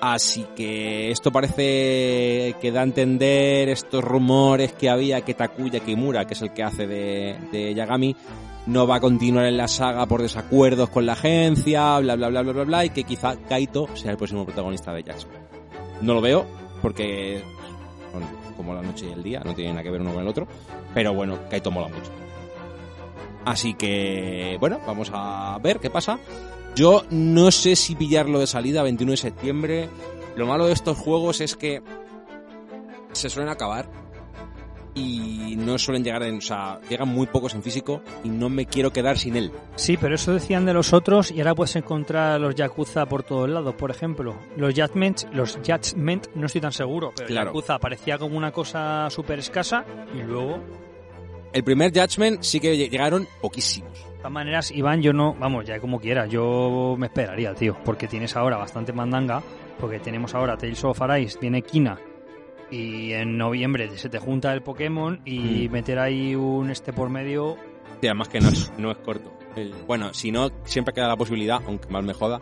Así que esto parece que da a entender estos rumores que había que Takuya Kimura, que es el que hace de, de Yagami, no va a continuar en la saga por desacuerdos con la agencia, bla bla bla bla bla bla, y que quizá Kaito sea el próximo protagonista de Judgment. No lo veo, porque como la noche y el día, no tienen nada que ver uno con el otro, pero bueno, Kaito mola mucho. Así que, bueno, vamos a ver qué pasa. Yo no sé si pillarlo de salida 21 de septiembre. Lo malo de estos juegos es que se suelen acabar. Y no suelen llegar en, o sea, llegan muy pocos en físico y no me quiero quedar sin él. Sí, pero eso decían de los otros y ahora puedes encontrar los Yakuza por todos lados, por ejemplo. Los Judgment, los Judgment no estoy tan seguro, pero Claro. Yakuza parecía como una cosa súper escasa y luego El primer Judgment sí que llegaron poquísimos. De todas maneras, Iván, yo no, vamos, ya como quiera, yo me esperaría, tío, porque tienes ahora bastante mandanga, porque tenemos ahora Tales of Arise, viene Kina, y en noviembre se te junta el Pokémon y Mm. meter ahí un este por medio, Y además que no es, no es corto. El- bueno, si no, siempre queda la posibilidad, aunque mal me joda,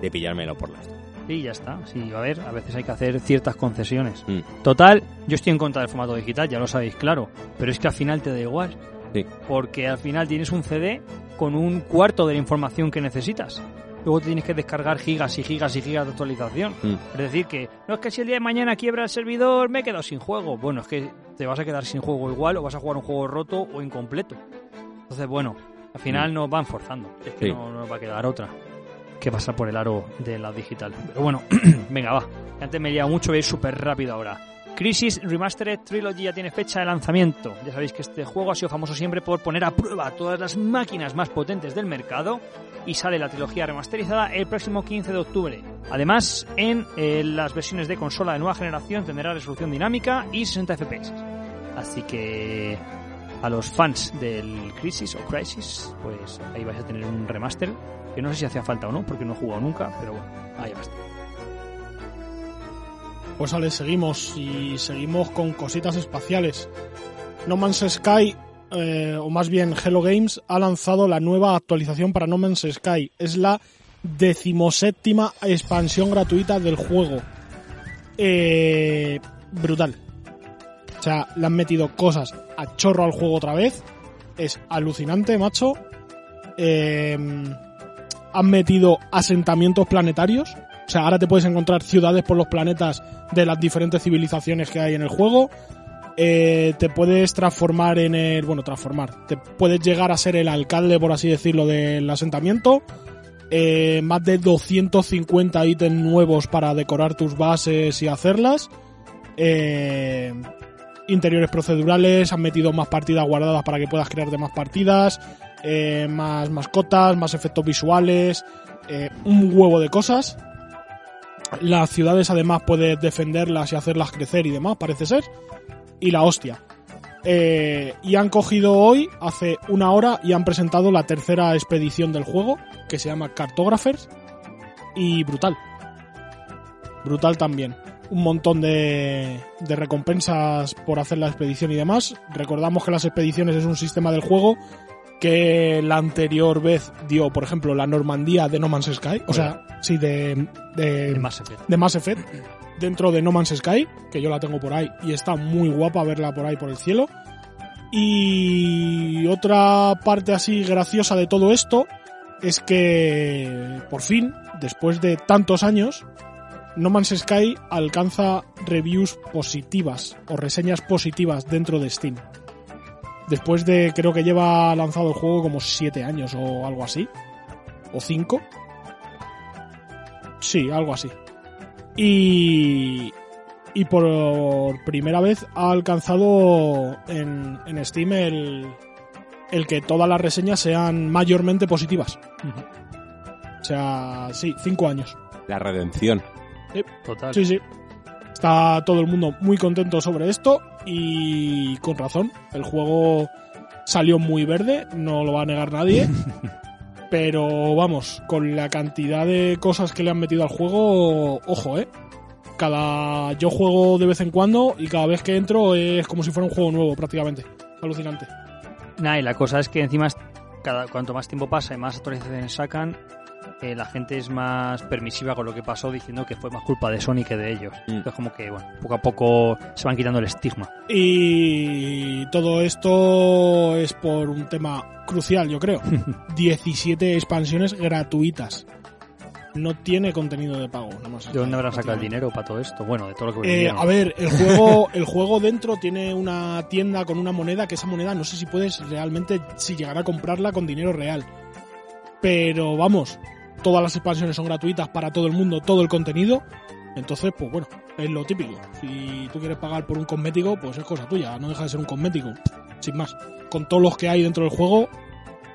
de pillármelo por las. y ya está. Sí, a ver, a veces hay que hacer ciertas concesiones. Mm. Total, yo estoy en contra del formato digital, ya lo sabéis, claro, pero es que al final te da igual, Sí. porque al final tienes un CD con un cuarto de la información que necesitas. Luego te tienes que descargar gigas y gigas y gigas de actualización. Mm. Es decir, que no es que si el día de mañana quiebra el servidor me he quedado sin juego. Bueno, es que te vas a quedar sin juego igual o vas a jugar un juego roto o incompleto. Entonces, bueno, al final nos van forzando. Es que Sí. no, no nos va a quedar otra que pasar por el aro de la digital. Pero bueno, venga, va. Antes me he liado mucho, voy a ir súper rápido ahora. Crisis Remastered Trilogy ya tiene fecha de lanzamiento. Ya sabéis que este juego ha sido famoso siempre por poner a prueba todas las máquinas más potentes del mercado y sale la trilogía remasterizada el próximo 15 de octubre. Además, en eh, las versiones de consola de nueva generación tendrá resolución dinámica y 60 FPS. Así que a los fans del Crisis o Crisis, pues ahí vais a tener un remaster que no sé si hacía falta o no, porque no he jugado nunca, pero bueno, ahí va a estar. Pues Ale, seguimos y seguimos con cositas espaciales. No Man's Sky, eh, o más bien Hello Games, ha lanzado la nueva actualización para No Man's Sky. Es la decimoséptima expansión gratuita del juego. Eh, brutal. O sea, le han metido cosas a chorro al juego otra vez. Es alucinante, macho. Eh, han metido asentamientos planetarios. O sea, ahora te puedes encontrar ciudades por los planetas de las diferentes civilizaciones que hay en el juego. Eh, te puedes transformar en el. Bueno, transformar. Te puedes llegar a ser el alcalde, por así decirlo, del asentamiento. Eh, más de 250 ítems nuevos para decorar tus bases y hacerlas. Eh, interiores procedurales. Han metido más partidas guardadas para que puedas crearte más partidas. eh, más mascotas, más efectos visuales. eh, un huevo de cosas. Las ciudades además puedes defenderlas y hacerlas crecer y demás, parece ser. Y la hostia. Eh, y han cogido hoy, hace una hora, y han presentado la tercera expedición del juego, que se llama Cartographers. Y brutal. Brutal también. Un montón de, de recompensas por hacer la expedición y demás. Recordamos que las expediciones es un sistema del juego que la anterior vez dio, por ejemplo, la Normandía de No Man's Sky. O sea, sí, de, de, Mass Effect. de Mass Effect dentro de No Man's Sky, que yo la tengo por ahí y está muy guapa verla por ahí por el cielo. Y otra parte así graciosa de todo esto es que por fin, después de tantos años, No Man's Sky alcanza reviews positivas o reseñas positivas dentro de Steam. Después de, creo que lleva lanzado el juego como 7 años o algo así. O 5. Sí, algo así. Y, y por primera vez ha alcanzado en, en Steam el, el que todas las reseñas sean mayormente positivas. O sea, sí, 5 años. La redención. Total. Sí, sí. Está todo el mundo muy contento sobre esto y con razón. El juego salió muy verde, no lo va a negar nadie. pero vamos, con la cantidad de cosas que le han metido al juego, ojo, eh. Cada yo juego de vez en cuando y cada vez que entro es como si fuera un juego nuevo prácticamente. Alucinante. Nah, y la cosa es que encima, cada, cuanto más tiempo pasa y más actualizaciones sacan, eh, la gente es más permisiva con lo que pasó, diciendo que fue más culpa de Sony que de ellos. Mm. Entonces, como que, bueno, poco a poco se van quitando el estigma. Y todo esto es por un tema crucial, yo creo. 17 expansiones gratuitas. No tiene contenido de pago. más. ¿De dónde habrán sacado el dinero para todo esto? Bueno, de todo lo que Eh, a ver, el juego, el juego dentro tiene una tienda con una moneda que esa moneda no sé si puedes realmente si llegar a comprarla con dinero real. Pero vamos, todas las expansiones son gratuitas para todo el mundo, todo el contenido. Entonces, pues bueno, es lo típico. Si tú quieres pagar por un cosmético, pues es cosa tuya, no deja de ser un cosmético, sin más. Con todos los que hay dentro del juego,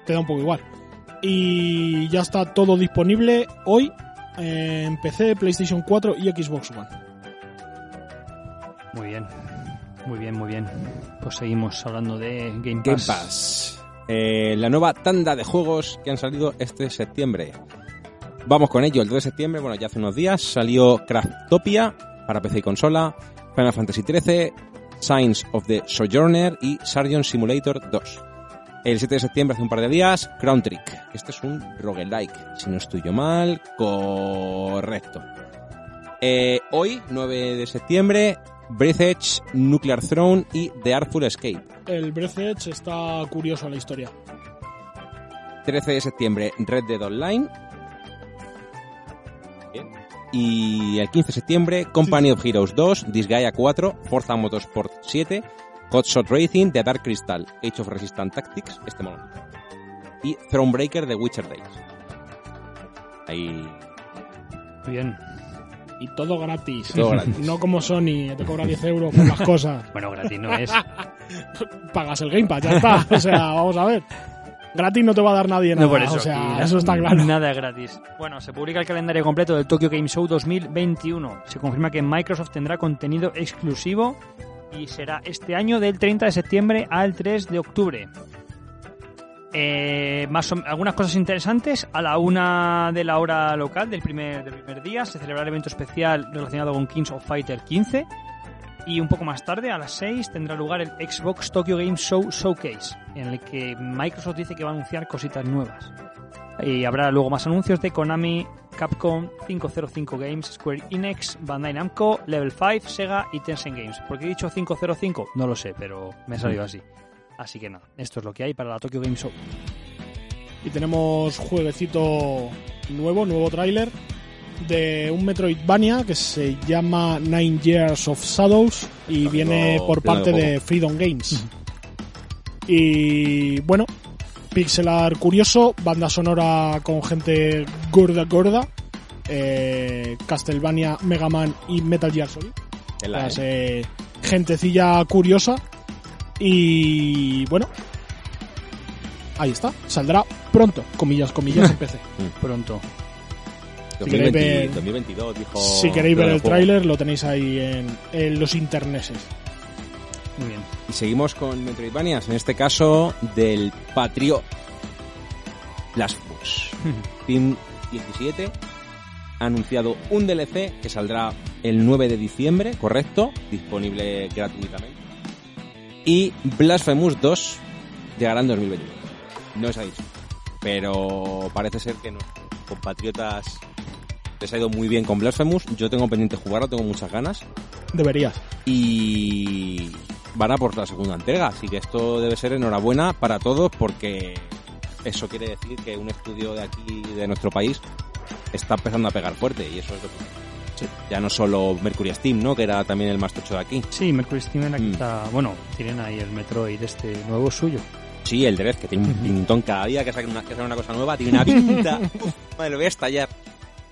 te da un poco igual. Y ya está todo disponible hoy en PC, PlayStation 4 y Xbox One. Muy bien. Muy bien, muy bien. Pues seguimos hablando de Game Game Pass. Eh, la nueva tanda de juegos que han salido este septiembre. Vamos con ello. El 2 de septiembre, bueno, ya hace unos días, salió Craftopia para PC y consola, Final Fantasy XIII, Signs of the Sojourner y Sargent Simulator 2. El 7 de septiembre, hace un par de días, Crown Trick. Este es un roguelike. Si no estoy yo mal, correcto. Eh, hoy, 9 de septiembre, Breath Edge, Nuclear Throne y The Artful Escape. El Breath Edge está curioso la historia. 13 de septiembre, Red Dead Online. Bien. Y el 15 de septiembre, Company of Heroes 2, Disgaea 4, Forza Motorsport 7, Hotshot Racing, The Dark Crystal, Age of Resistance Tactics, este mono. Y Thronebreaker, The Witcher Days. Ahí. Bien. Y todo gratis. Todo gratis. No como Sony, te cobra 10 euros por las cosas. Bueno, gratis no es. Pagas el Game Pass, ya está. O sea, vamos a ver. Gratis no te va a dar nadie nada. No por eso. o sea, eso está claro. Nada es gratis. Bueno, se publica el calendario completo del Tokyo Game Show 2021. Se confirma que Microsoft tendrá contenido exclusivo y será este año del 30 de septiembre al 3 de octubre. Eh, más o- algunas cosas interesantes. A la una de la hora local del primer, del primer día se celebrará el evento especial relacionado con Kings of Fighter 15. Y un poco más tarde, a las 6, tendrá lugar el Xbox Tokyo Game Show Showcase, en el que Microsoft dice que va a anunciar cositas nuevas. Y habrá luego más anuncios de Konami, Capcom, 505 Games, Square Enix, Bandai Namco, Level 5, Sega y Tencent Games. ¿Por qué he dicho 505? No lo sé, pero me ha salido así. Así que nada, esto es lo que hay para la Tokyo Game Show. Y tenemos jueguecito nuevo, nuevo tráiler de un Metroidvania que se llama Nine Years of Shadows y viene por parte de de Freedom Games. Y bueno, pixelar curioso, banda sonora con gente gorda gorda, eh, Castlevania, Mega Man y Metal Gear Solid. Las, eh, gentecilla curiosa y bueno ahí está saldrá pronto comillas comillas en PC Pronto. si queréis 2020, ver- 2022, dijo. si queréis ver el tráiler lo tenéis ahí en, en los interneses Muy bien. Y seguimos con Metroidvanias, en este caso del Patrio Blasphemous. Team 17 ha anunciado un DLC que saldrá el 9 de diciembre, correcto, disponible gratuitamente. Y Blasphemous 2 llegará en 2021. No es ahí. Pero parece ser que nuestros compatriotas les ha ido muy bien con Blasphemous. Yo tengo pendiente jugarlo, tengo muchas ganas deberías y van a por la segunda entrega. Así que esto debe ser enhorabuena para todos porque eso quiere decir que un estudio de aquí, de nuestro país, está empezando a pegar fuerte y eso es lo que... Sí. Ya no solo Mercury Steam, ¿no? Que era también el más tocho de aquí. Sí, Mercury Steam era Mm. quizá... Bueno, tienen ahí el Metroid este nuevo suyo. Sí, el Dredd, que tiene un pintón cada día que saca una, que saca una cosa nueva, tiene una pinta. Uf, madre, lo voy a estallar.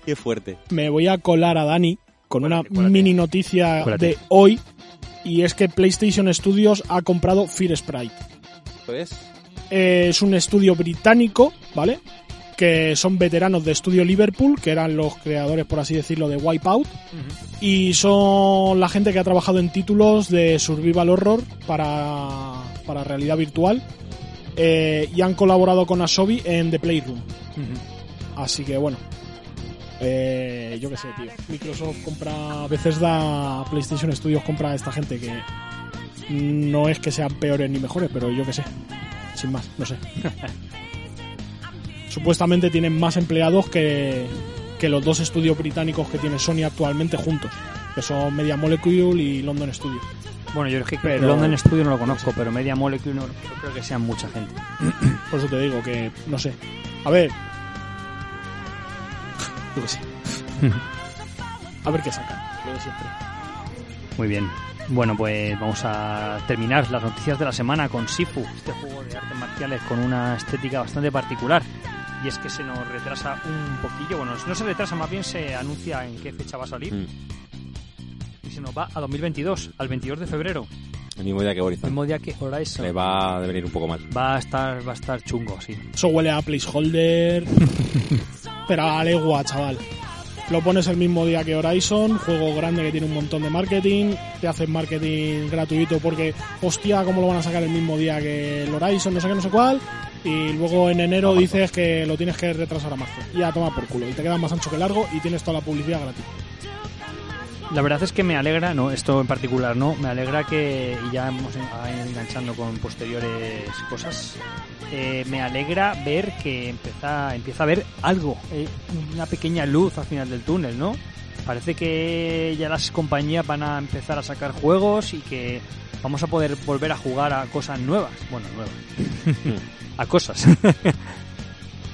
Qué fuerte. me voy a colar a Dani con una mini noticia de hoy y es que PlayStation Studios ha comprado Fear Sprite ¿Esto es? Eh, es un estudio británico, ¿vale? Que son veteranos de Estudio Liverpool, que eran los creadores, por así decirlo, de Wipeout. Y son la gente que ha trabajado en títulos de Survival Horror para, para realidad virtual. Eh, y han colaborado con Asobi en The Playroom. Así que bueno. Eh, yo qué sé, tío. Microsoft compra. A veces da. PlayStation Studios compra a esta gente que. No es que sean peores ni mejores, pero yo qué sé. Sin más, no sé. Supuestamente tienen más empleados que, que los dos estudios británicos que tiene Sony actualmente juntos. Que son Media Molecule y London Studio. Bueno, yo es que Pero- London Studio no lo conozco, pero Media Molecule no, no creo que sean mucha gente. Por eso te digo que. No sé. A ver. Yo qué sé. A ver qué sacan. Lo de siempre. Muy bien. Bueno, pues vamos a terminar las noticias de la semana con Sifu, este juego de artes marciales con una estética bastante particular. Y es que se nos retrasa un poquillo. Bueno, no se retrasa, más bien se anuncia en qué fecha va a salir. Mm. Y se nos va a 2022, al 22 de febrero. El mismo día que El Horizon. mismo día que Horizon. Le va a venir un poco mal. Va a estar, va a estar chungo, sí. Eso huele a placeholder. pero a legua, chaval. Lo pones el mismo día que Horizon, juego grande que tiene un montón de marketing, te hacen marketing gratuito porque, hostia, ¿cómo lo van a sacar el mismo día que el Horizon, no sé qué, no sé cuál? Y luego en enero dices que lo tienes que retrasar a marzo. Y a tomar por culo. Y te queda más ancho que largo y tienes toda la publicidad gratis. La verdad es que me alegra, no, esto en particular no, me alegra que, y ya hemos enganchando con posteriores cosas, eh, me alegra ver que empieza, empieza a haber algo, eh, una pequeña luz al final del túnel, ¿no? Parece que ya las compañías van a empezar a sacar juegos y que vamos a poder volver a jugar a cosas nuevas. Bueno, nuevas. a cosas.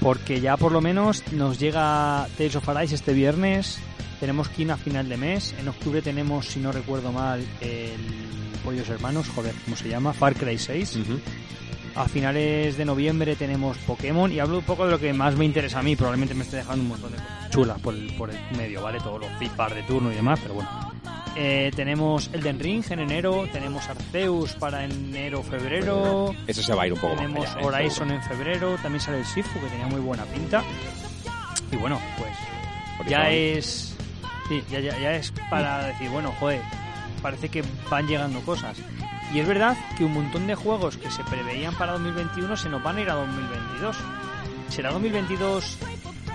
Porque ya por lo menos nos llega Tales of Arise este viernes. Tenemos Kina a final de mes. En octubre tenemos, si no recuerdo mal, el Pollos Hermanos, joder, ¿cómo se llama? Far Cry 6. Ujú. A finales de noviembre tenemos Pokémon y hablo un poco de lo que más me interesa a mí. Probablemente me esté dejando un montón de cosas chulas por el, por el medio, ¿vale? Todos los feedback de turno y demás, pero bueno. Eh, tenemos Elden Ring en enero, tenemos Arceus para enero, febrero. Eso se va a ir un poco Tenemos más allá, ¿eh? Horizon en febrero, también sale el Sifu, que tenía muy buena pinta. Y bueno, pues ya es. Sí, ya, ya, ya es para decir, bueno, joder, parece que van llegando cosas. Y es verdad que un montón de juegos que se preveían para 2021 se nos van a ir a 2022. ¿Será 2022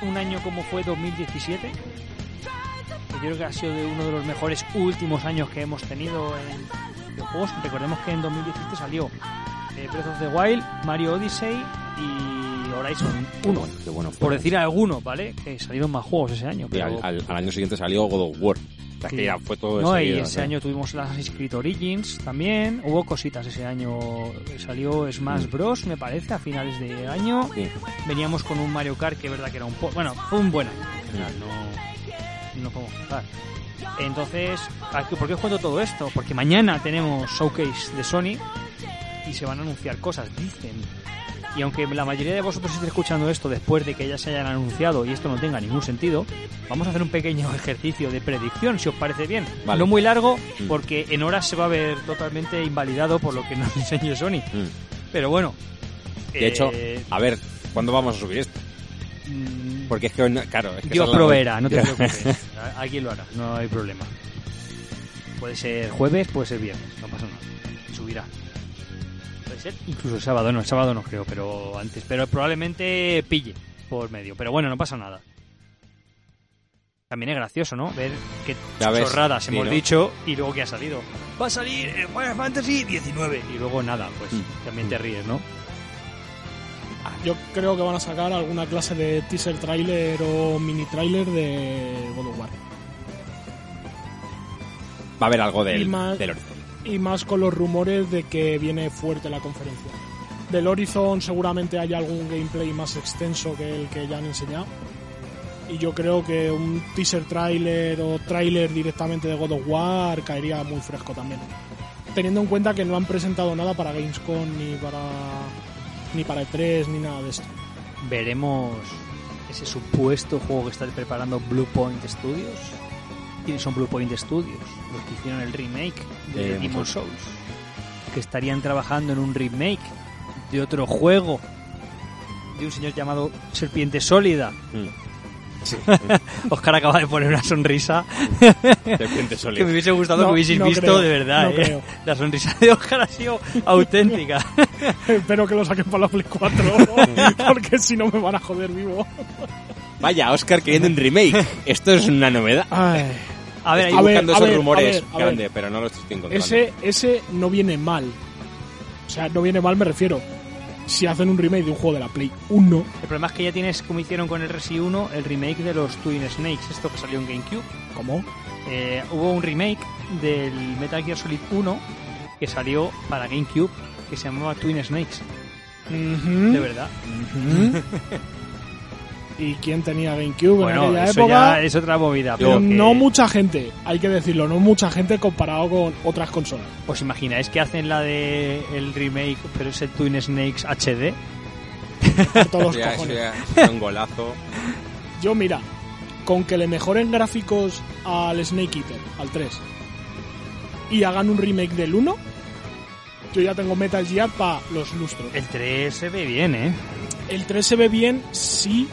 un año como fue 2017? Yo creo que ha sido de uno de los mejores últimos años que hemos tenido en videojuegos. Recordemos que en 2017 salió eh, Breath of the Wild, Mario Odyssey y Horizon Qué 1. bueno, qué bueno. Por decir algunos, ¿vale? Que salieron más juegos ese año. Y Pero... al, al- al año siguiente salió God of War. O sea, Sí. que ya fue todo No, y enseguida, ese ¿no? año tuvimos el Assassin's Origins también. Hubo cositas ese año. Salió Smash Mm. Bros, me parece, a finales de año. Sí. Veníamos con un Mario Kart que es verdad que era un poco... Bueno, fue un buen año. general, No, no podemos. Entonces, ¿a qué- ¿por qué os cuento todo esto? Porque mañana tenemos showcase de Sony y se van a anunciar cosas, dicen. Y aunque la mayoría de vosotros estéis escuchando esto después de que ya se hayan anunciado y esto no tenga ningún sentido, vamos a hacer un pequeño ejercicio de predicción, si os parece bien. Vale. No muy largo, Mm. porque en horas se va a ver totalmente invalidado por lo que nos enseñe Sony. Mm. Pero bueno. De hecho, eh, a ver, ¿cuándo vamos a subir esto? Mm, Porque es que, claro, es que Dios proveerá, no te preocupes. Alguien lo hará, no hay problema. Puede ser jueves, puede ser viernes, no pasa nada. Subirá. Puede ser incluso el sábado, no, el sábado no creo, pero antes. Pero probablemente pille por medio. Pero bueno, no pasa nada. También es gracioso, ¿no? Ver qué ves, chorradas sí, hemos ¿no? dicho y luego que ha salido. Va a salir el Final Fantasy 19 y luego nada, pues Mm. también te ríes, ¿no? Yo creo que van a sacar alguna clase de teaser trailer o mini trailer de God of War. Va a haber algo Y del, más- del Horizon. Y más con los rumores de que viene fuerte la conferencia. Del Horizon seguramente haya algún gameplay más extenso que el que ya han enseñado. Y yo creo que un teaser trailer o trailer directamente de God of War caería muy fresco también. Teniendo en cuenta que no han presentado nada para Gamescom ni para ni para E3 ni nada de esto. veremos ese supuesto juego que está preparando Blue Point Studios. ¿Quiénes son Blue Point Studios? Los que hicieron el remake de Eh, Demon muchos. Souls. Que estarían trabajando en un remake de otro juego de un señor llamado Serpiente Sólida. Mm. Sí, Oscar acaba de poner una sonrisa que me hubiese gustado No, que hubieseis no visto creo, de verdad. no ¿eh? creo. La sonrisa de Oscar ha sido auténtica. Espero que lo saquen para la Play 4, porque si no me van a joder vivo. Vaya, Oscar queriendo un remake. Esto es una novedad. Ay. A ver, Estoy buscando a esos ver, a rumores ver, a grande, pero no los estoy encontrando. Ese, ese no viene mal. O sea, no viene mal, me refiero. Si hacen un remake de un juego de la Play 1, el problema es que ya tienes, como hicieron con el Resi 1, el remake de los Twin Snakes, esto que salió en GameCube. ¿cómo? Eh, hubo un remake del Metal Gear Solid 1 que salió para GameCube que se llamaba Twin Snakes. De verdad. ¿Y quién tenía GameCube en Bueno, aquella eso época? ya es otra movida. Pero que- no mucha gente, hay que decirlo, no mucha gente comparado con otras consolas. ¿Os imagináis que hacen la de el remake, pero es el Twin Snakes HD? me parto los cojones. un golazo. Yo, mira, con que le mejoren gráficos al Snake Eater, al 3, y hagan un remake del 1, yo ya tengo Metal Gear para los lustros. El 3 se ve bien, ¿eh? El 3 se ve bien, sí,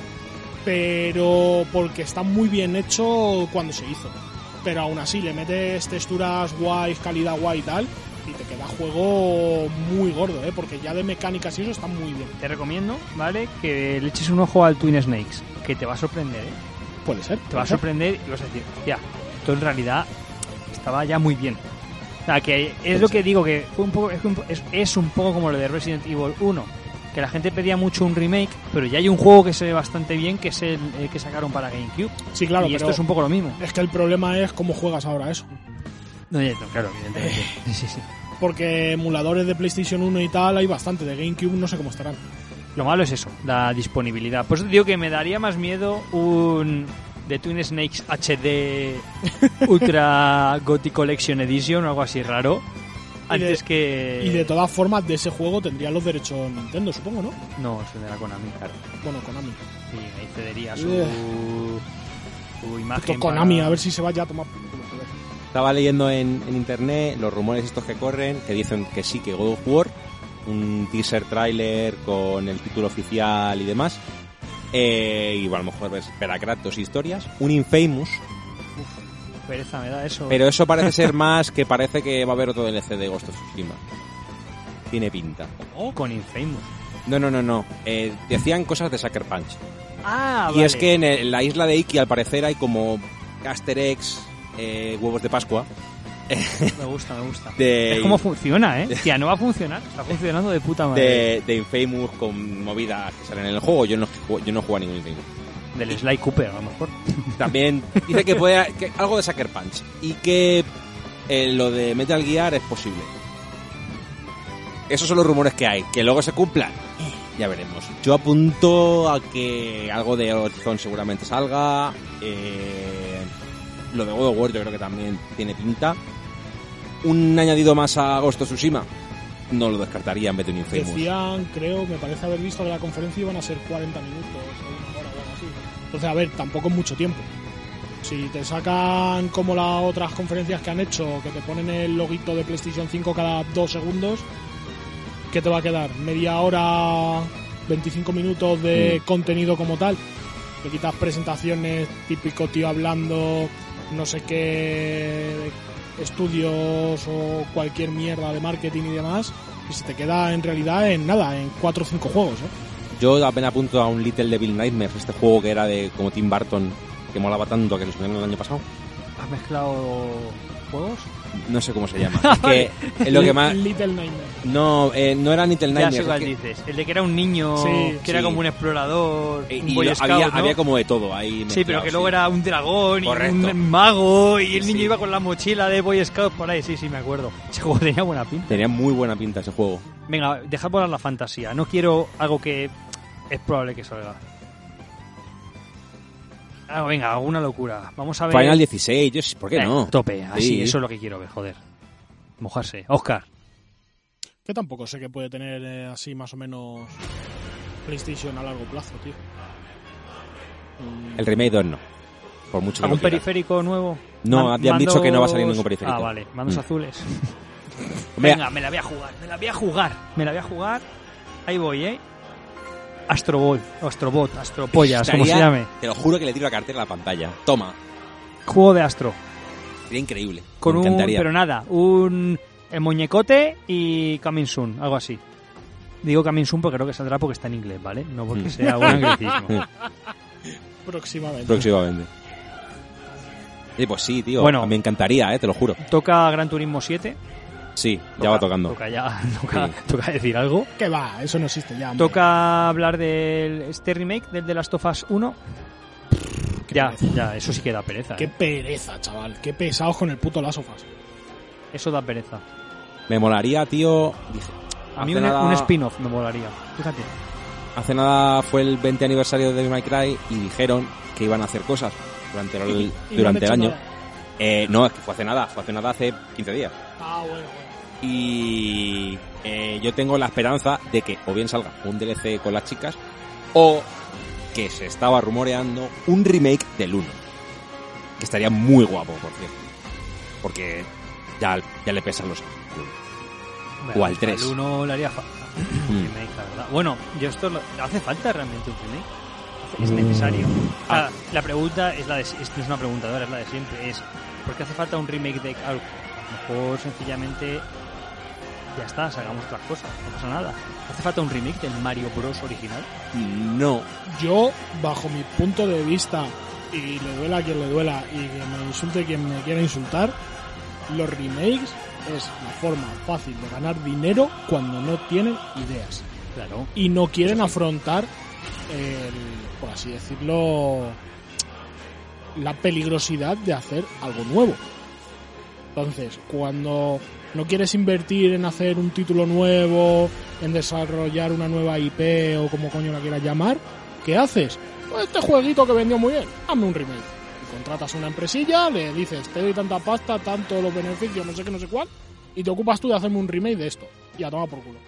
pero porque está muy bien hecho cuando se hizo. Pero aún así, le metes texturas guays, calidad guay y tal, y te queda juego muy gordo, ¿eh? Porque ya de mecánicas y eso está muy bien. Te recomiendo, ¿vale? Que le eches un ojo al Twin Snakes, que te va a sorprender, ¿eh? Puede ser. Te va a sorprender y vas a decir, ya, esto en realidad estaba ya muy bien. O sea, que es lo que digo, que fue un poco, es, un, es, es un poco como lo de Resident Evil 1, que la gente pedía mucho un remake, pero ya hay un juego que se ve bastante bien, que es el, el que sacaron para GameCube. Sí, claro, y pero esto es un poco lo mismo. es que el problema es cómo juegas ahora eso. No, ya, no, claro, evidentemente. Sí, sí. Porque emuladores de PlayStation 1 y tal hay bastante, de GameCube no sé cómo estarán. Lo malo es eso, la disponibilidad. Por eso te digo que me daría más miedo un The Twin Snakes HD Ultra Gothic Collection Edition o algo así raro. Y de- Antes que. Y de todas formas, de ese juego tendría los derechos Nintendo, supongo, ¿no? No, es de la Konami, claro. Bueno, Konami. Sí, ahí cedería su, Ugh. su Puto imagen. Konami, para- a ver si se va ya a tomar. Estaba leyendo en, en internet los rumores estos que corren que dicen que sí, que God of War, un teaser trailer con el título oficial y demás, eh, y bueno, a lo mejor ves Kratos historias, un Infamous, Pereza me da eso. pero eso parece ser más que parece que va a haber otro DLC de Ghost of Tsushima. Tiene pinta. Con Infamous. No, no, no, no. Eh, decían cosas de Sucker Punch. Ah, y es que en, el- en la isla de Iki al parecer hay como Caster Eggs, eh, huevos de Pascua. Me gusta, me gusta. De- Es como funciona, ¿eh? Tía, no va a funcionar. Está funcionando de puta madre. de, de Infamous con movidas que salen en el juego. Yo no, yo no juego a ningún Infamous. Del Sly Cooper, a lo mejor. También dice que puede que algo de Sucker Punch y que eh, lo de Metal Gear es posible. Esos son los rumores que hay. Que luego se cumplan, ya veremos. Yo apunto a que algo de Horizon seguramente salga. eh, lo de God of War yo creo que también tiene pinta. Un añadido más a Ghost of Tsushima. No lo descartaría en vez de un Infamous. Decían, creo, me parece haber visto que la conferencia iban a ser 40 minutos Entonces, a ver, tampoco es mucho tiempo. Si te sacan como las otras conferencias que han hecho, que te ponen el loguito de PlayStation 5 cada dos segundos, ¿qué te va a quedar? ¿Media hora, 25 minutos de Mm. contenido como tal? Te quitas presentaciones, típico tío hablando, no sé qué estudios o cualquier mierda de marketing y demás, y se te queda en realidad en nada, en 4 o 5 juegos, ¿eh? Yo apenas apunto a un Little Devil Nightmares, este juego que era de como Tim Burton, que molaba tanto que lo subieron el año pasado. ¿Has mezclado juegos? No sé cómo se llama. Es que lo que más. Little Nightmare. No, eh, no era Little Ya Nightmares. sé es cuál que- dices. El de que era un niño, Sí, que era como un explorador, eh, un y Boy lo- Scout, había, ¿no? había como de todo ahí. Sí, pero que luego sí. era un dragón Correcto. y un mago y el Sí, niño sí. iba con la mochila de Boy Scout por ahí. Sí, sí, me acuerdo. Ese juego tenía buena pinta. Tenía muy buena pinta ese juego. Venga, dejad volar la fantasía. No quiero algo que es probable que salga. Ah, venga, alguna locura. Vamos a ver. Final 16, yo sí, ¿por qué Eh, no? Tope, así, Sí. eso es lo que quiero ver, joder. Mojarse. Oscar. Que tampoco sé que puede tener eh, así más o menos PlayStation a largo plazo, tío. El Remake 2 no. Por mucho que ¿Algún periférico nuevo? No, Man- ya han dicho que no va a salir ningún periférico. Ah, vale, mandos Mm. azules. Venga, me la voy a jugar, me la voy a jugar, me la voy a jugar. Ahí voy, ¿eh? Astrobot, Astrobot, Astropollas, como se llame. Te lo juro que le tiro la cartera a la pantalla. Toma. Juego de Astro. Sería increíble. Con Me un, encantaría. pero nada, un el muñecote y Coming Soon, algo así. Digo Coming Soon porque creo que saldrá porque está en inglés, ¿vale? No porque Mm. sea un anglicismo. próximamente. Próximamente. Y pues sí, tío. Bueno. Me encantaría, eh, te lo juro. Toca Gran Turismo 7. Sí, ya Toca- va tocando. Toca ya, toca, Sí. toca decir algo. Que va, eso no existe ya. hombre. Toca hablar del este remake del de Last of Us 1. Qué Ya, pereza. ya, eso sí que da pereza. Qué ¿eh? pereza, chaval. Qué pesados con el puto Last of Us. Eso da pereza. Me molaría, tío. Dije, A mí un, nada- un spin-off me molaría. Fíjate. Hace nada fue el 20 aniversario de May Cry y dijeron que iban a hacer cosas durante el, Y durante el año. Eh, no, es que fue hace nada, fue hace nada hace 15 días. Ah, bueno, bueno. Y eh, yo tengo la esperanza de que o bien salga un DLC con las chicas O que se estaba rumoreando un remake del 1. Que estaría muy guapo, por cierto. Porque ya, ya le pesan los años. O al 3. El 1 le haría falta. un remake, la verdad. Bueno, yo esto lo- ¿hace falta realmente un remake? ¿Es Mm. necesario? O sea, Ah. La pregunta es la de, es, no es una pregunta de ahora, es la de siempre. Es ¿por qué hace falta un remake de algo? A lo mejor sencillamente ya está, sacamos otras cosas, no pasa nada. ¿Hace falta un remake del Mario Bros original? No. Yo, bajo mi punto de vista, y le duela a quien le duela, y que me insulte quien me quiera insultar, los remakes es la forma fácil de ganar dinero cuando no tienen ideas. Claro. Y no quieren afrontar, el, por así decirlo, la peligrosidad de hacer algo nuevo. Entonces, cuando no quieres invertir en hacer un título nuevo, en desarrollar una nueva IP o como coño la quieras llamar, ¿qué haces? Pues este jueguito que vendió muy bien, hazme un remake. Y contratas una empresilla, le dices, te doy tanta pasta, tanto los beneficios, no sé qué, no sé cuál, y te ocupas tú de hacerme un remake de esto. Y a tomar por culo.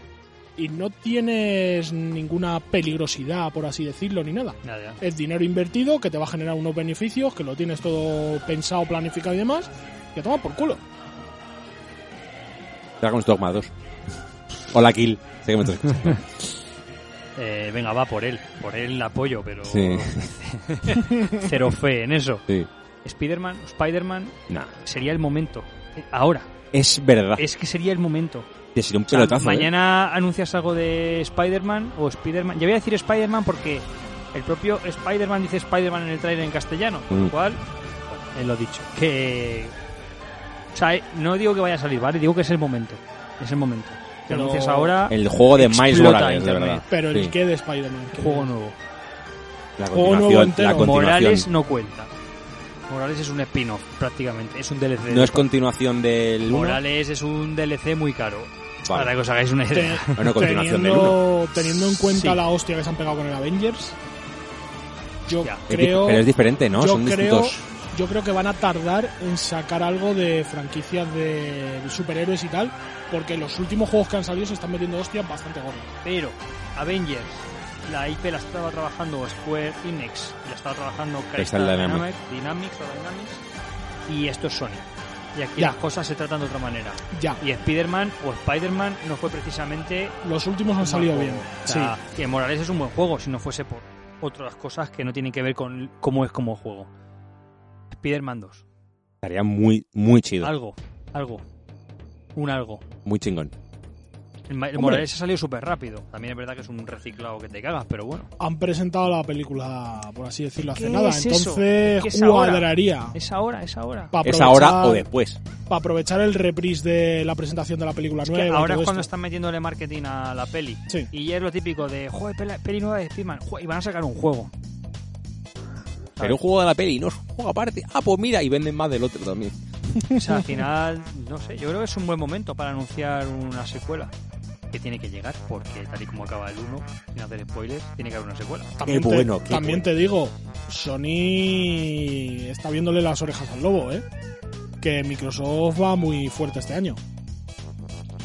Y no tienes ninguna peligrosidad, por así decirlo, ni nada Nada. es dinero invertido que te va a generar unos beneficios, que lo tienes todo pensado, planificado y demás, que toma por culo. Dragon's Dogma 2. Hola, Kill. Sé que me estás escuchando. Eh, venga, va por él. Por él apoyo, pero Sí. cero fe en eso. Sí. Spider-Man, Spider-Man, Nah. sería el momento. Eh, Ahora. Es verdad. Es que sería el momento. Que sería un O sea, pelotazo. ¿eh? mañana anuncias algo de Spider-Man o Spider-Man. Yo voy a decir Spider-Man porque el propio Spider-Man dice Spider-Man en el trailer en castellano. Con Mm. lo cual, bueno, él lo dicho. Que. O sea, eh, no digo que vaya a salir, ¿vale? Digo que es el momento. Es el momento. Que Pero- anuncias ahora El juego de Miles Morales, de verdad. Pero el Sí. qué de Spider-Man. Juego nuevo. La Juego nuevo entero. La continuación. Morales no cuenta. Morales es un spin-off, prácticamente. Es un DLC. No es continuación del 1. Morales es un DLC muy caro. Vale. Para que os hagáis una Te- idea. Bueno, continuación del teniendo, teniendo en cuenta Sí. la hostia que se han pegado con el Avengers, yo Ya. Creo, Pero es diferente, ¿no? yo Son creo, distintos. Yo creo que van a tardar en sacar algo de franquicias de, superhéroes y tal, porque los últimos juegos que han salido se están metiendo hostias bastante gordas. Pero Avengers, la IP la estaba trabajando Square Enix, la estaba trabajando Crystal Dynamics. Dynamics, Dynamics o Dynamics, y esto es Sony. Y aquí Ya. las cosas se tratan de otra manera. Ya, Y Spider-Man o Spider-Man no fue precisamente los últimos han salido bien. Sí. que Morales es un buen juego si no fuese por otras cosas que no tienen que ver con cómo es como juego. Spider-Man 2. Estaría muy, muy chido. Algo, algo. Un algo. Muy chingón. El, el. Morales ha salido súper rápido. También es verdad que es un reciclado que te cagas, pero bueno. han presentado la película, por así decirlo, hace ¿Qué nada. es? Entonces, ¿Qué es cuadraría. Es ahora, es ahora. Para ¿Es ahora o después? Para aprovechar el reprise de la presentación de la película Es nueva. y ahora es cuando esto. están metiéndole marketing a la peli. Sí. Y es lo típico de, joder, peli, peli nueva de Spiderman. Y van a sacar un juego. Pero un juego de la peli no es un juego aparte. Ah, pues mira, y venden más del otro también. O sea, al final, no sé, yo creo que es un buen momento para anunciar una secuela. Que tiene que llegar, porque tal y como acaba el 1, sin hacer spoilers, tiene que haber una secuela. También, Qué te, bueno, qué también bueno. te digo, Sony está viéndole las orejas al lobo, ¿eh? Que Microsoft va muy fuerte este año.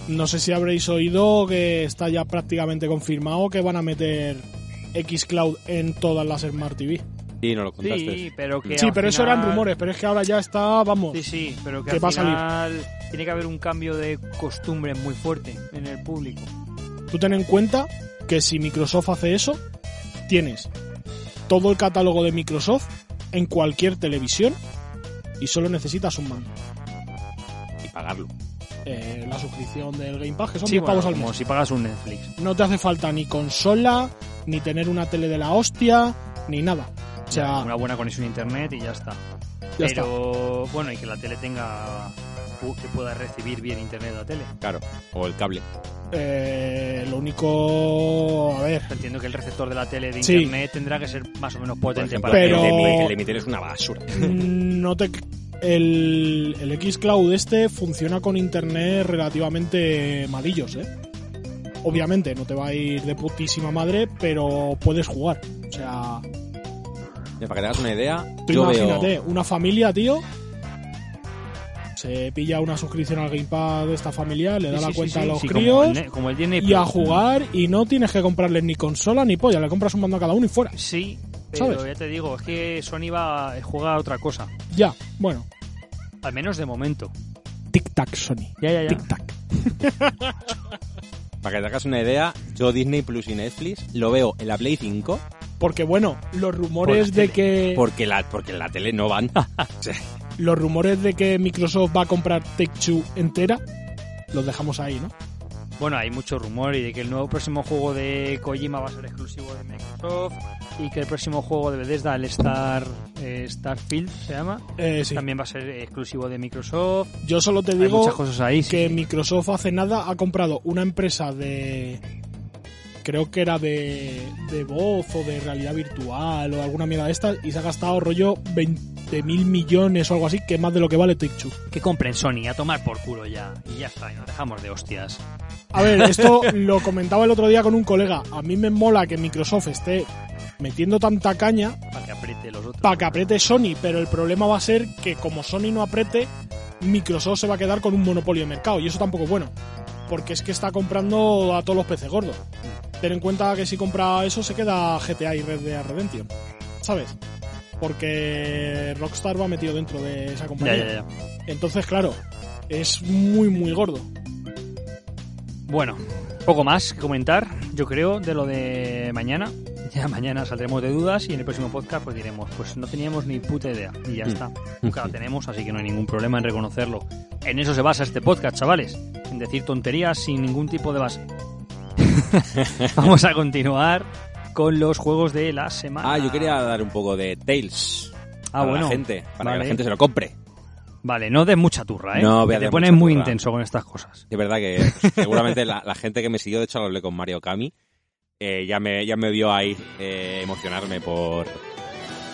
No sé si habréis oído que está ya prácticamente confirmado que van a meter Xcloud en todas las Smart TV. Sí, no lo contaste. Sí, pero que. Sí, pero eso eran final- rumores, pero es que ahora ya está, vamos. Sí, sí, pero que que al va a salir. final tiene que haber un cambio de costumbre muy fuerte en el público. Tú ten en cuenta que si Microsoft hace eso, tienes todo el catálogo de Microsoft en cualquier televisión y solo necesitas un mando. Y pagarlo. Eh, la suscripción del Game Pass, que son Sí, 10 bueno, pavos al como mes. si pagas un Netflix. No te hace falta ni consola, ni tener una tele de la hostia, ni nada. O sea, una buena conexión a internet y ya está. ya está. pero bueno, y que la tele tenga que pueda recibir bien internet la tele. Claro. O el cable. Eh, lo único. A ver. Entiendo que el receptor de la tele de Sí. internet tendrá que ser más o menos potente ejemplo, para Pero- el, que- emitir es una basura. Mm, no te el, el Xcloud este funciona con internet relativamente malillos, ¿eh? Obviamente no te va a ir de putísima madre, pero puedes jugar. O sea, para que te hagas una idea, tú yo imagínate, veo... una familia, tío. Se pilla una suscripción al Gamepad de esta familiar, le da Sí, la sí, cuenta sí, a los sí, como críos el como el Disney y a Plus. jugar y no tienes que comprarles ni consola ni polla, le compras un mando a cada uno y fuera. Sí, pero ¿Sabes? ya te digo, es que Sony va a jugar a otra cosa. Ya, bueno. Al menos de momento. Tic-tac, Sony. Ya, ya, ya. Tic-tac. Para que te hagas una idea, yo Disney Plus y Netflix lo veo en la Play 5 Porque bueno, los rumores Por de que porque la, porque en la tele no van. los rumores de que Microsoft va a comprar Take-Two entera los dejamos ahí, ¿no? Bueno, hay mucho rumor y de que el nuevo próximo juego de Kojima va a ser exclusivo de Microsoft y que el próximo juego de Bethesda, el Star eh, Starfield se llama, Eh, sí. también va a ser exclusivo de Microsoft. Yo solo te Hay digo muchas cosas ahí. sí, que sí. Microsoft hace nada ha comprado una empresa de creo que era de, de voz o de realidad virtual o alguna mierda de estas y se ha gastado rollo 20 mil millones o algo así que es más de lo que vale Take-Two. Que compren Sony, a tomar por culo ya. Y ya está, y nos dejamos de hostias. A ver, esto lo comentaba el otro día con un colega. A mí me mola que Microsoft esté metiendo tanta caña Para que apriete los otros. para que apriete Sony, pero el problema va a ser que como Sony no apriete, Microsoft se va a quedar con un monopolio de mercado y eso tampoco es bueno, porque es que está comprando a todos los peces gordos. Ten en cuenta que si compra eso se queda GTA y Red Dead Redemption, ¿sabes? Porque Rockstar va metido dentro de esa Ya, compañía. ya, ya. Entonces, claro, es muy muy gordo. Bueno, poco más que comentar, yo creo, de lo de mañana. Ya mañana saldremos de dudas y en el próximo podcast pues diremos, pues no teníamos ni puta idea y ya Mm. está. Nunca la tenemos, así que no hay ningún problema en reconocerlo. En eso se basa este podcast, chavales. En decir tonterías sin ningún tipo de base. Vamos a continuar con los juegos de la semana. Ah, yo quería dar un poco de Tales Ah, para bueno. la gente, para que la gente se lo compre. Vale, no des mucha turra, ¿eh? No voy Que a te pones muy turra. intenso con estas cosas. Es verdad que seguramente la, la gente que me siguió, de hecho lo hablé con Mario Kami, eh, ya, me, ya me vio ahí eh, emocionarme por,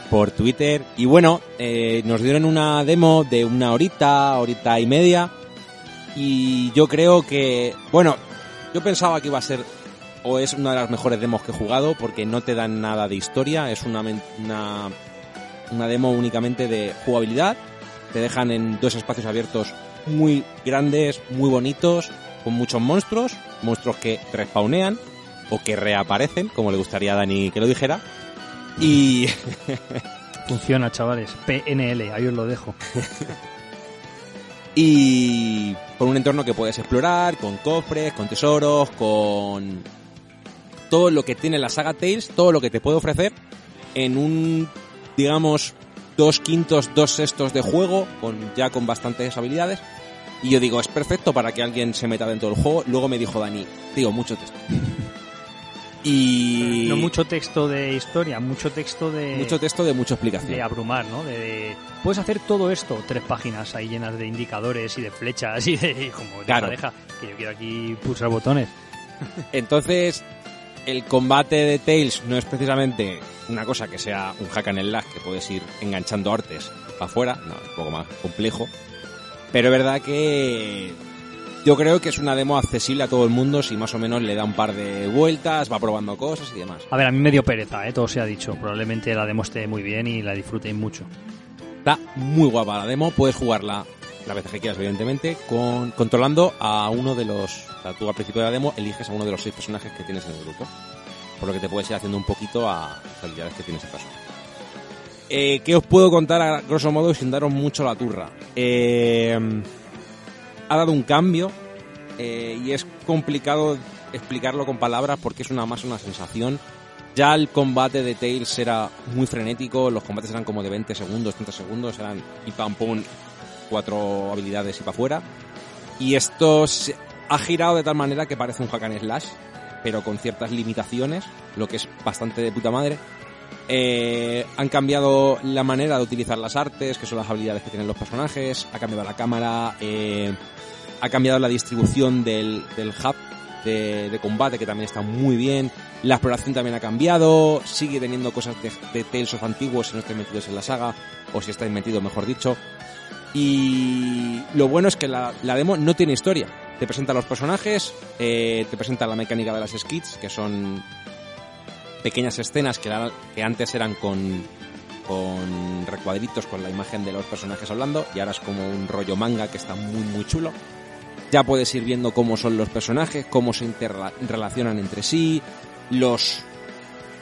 por Twitter. Y bueno, eh, nos dieron una demo de una horita, horita y media. Y yo creo que, bueno, yo pensaba que iba a ser o es una de las mejores demos que he jugado porque no te dan nada de historia, es una, una, una demo únicamente de jugabilidad. Te dejan en dos espacios abiertos muy grandes, muy bonitos, con muchos monstruos, monstruos que respawnean o que reaparecen, como le gustaría a Dani que lo dijera. Y Funciona, chavales. PNL, ahí os lo dejo. y con un entorno que puedes explorar, con cofres, con tesoros, con todo lo que tiene la saga Tales, todo lo que te puede ofrecer en un, digamos, dos quintos, dos sextos de juego, con ya con bastantes habilidades. Y yo digo, es perfecto para que alguien se meta dentro del juego. Luego me dijo Dani, digo, mucho texto. Y No mucho texto de historia, mucho texto de... mucho texto de mucha explicación. de abrumar, ¿no? De, de- puedes hacer todo esto, tres páginas ahí llenas de indicadores y de flechas y de y como deja, Claro. deja, que yo quiero aquí pulsar botones. Entonces, el combate de Tails no es precisamente una cosa que sea un hack and slash que puedes ir enganchando artes para afuera, no, es un poco más complejo. Pero es verdad que yo creo que es una demo accesible a todo el mundo si más o menos le da un par de vueltas, va probando cosas y demás. A ver, a mí me dio pereza, ¿eh? todo se ha dicho. Probablemente la demo esté muy bien y la disfrutéis mucho. Está muy guapa la demo, puedes jugarla la vez que quieras, evidentemente, con, controlando a uno de los... O sea, tú al principio de la demo eliges a uno de los seis personajes que tienes en el grupo. Por lo que te puedes ir haciendo un poquito a las habilidades que tiene ese personaje. Eh, ¿Qué os puedo contar a grosso modo sin daros mucho la turra? Eh, ha dado un cambio eh, y es complicado explicarlo con palabras porque es una más una sensación. Ya el combate de Tails era muy frenético, los combates eran como de 20 segundos, 30 segundos, eran y pam pum, cuatro habilidades y para afuera. Y esto se ha girado de tal manera que parece un hack slash, pero con ciertas limitaciones, lo que es bastante de puta madre. Eh, han cambiado la manera de utilizar las artes, que son las habilidades que tienen los personajes, ha cambiado la cámara, eh, ha cambiado la distribución del, hub de, combate, que también está muy bien. La exploración también ha cambiado, sigue teniendo cosas de, de Tales of antiguos si no estáis metidos en la saga, o si estáis metidos, mejor dicho. Y lo bueno es que la, la demo no tiene historia. Te presenta los personajes, eh, te presenta la mecánica de las skits, que son pequeñas escenas que, antes eran con, con recuadritos con la imagen de los personajes hablando y ahora es como un rollo manga que está muy muy chulo. Ya puedes ir viendo cómo son los personajes, cómo se interrelacionan entre sí, los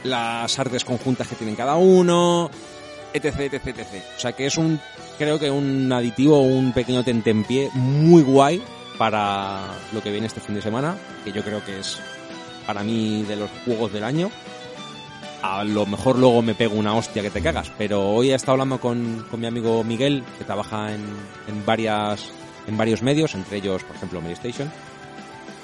las artes conjuntas que tienen cada uno, etc, etc, etc. O sea que es un, creo que un aditivo, un pequeño tentempié muy guay para lo que viene este fin de semana, que yo creo que es para mí de los juegos del año. A lo mejor luego me pego una hostia que te cagas, pero hoy he estado hablando con, con mi amigo Miguel, que trabaja en, en, varias, en varios medios, entre ellos, por ejemplo, Medistation.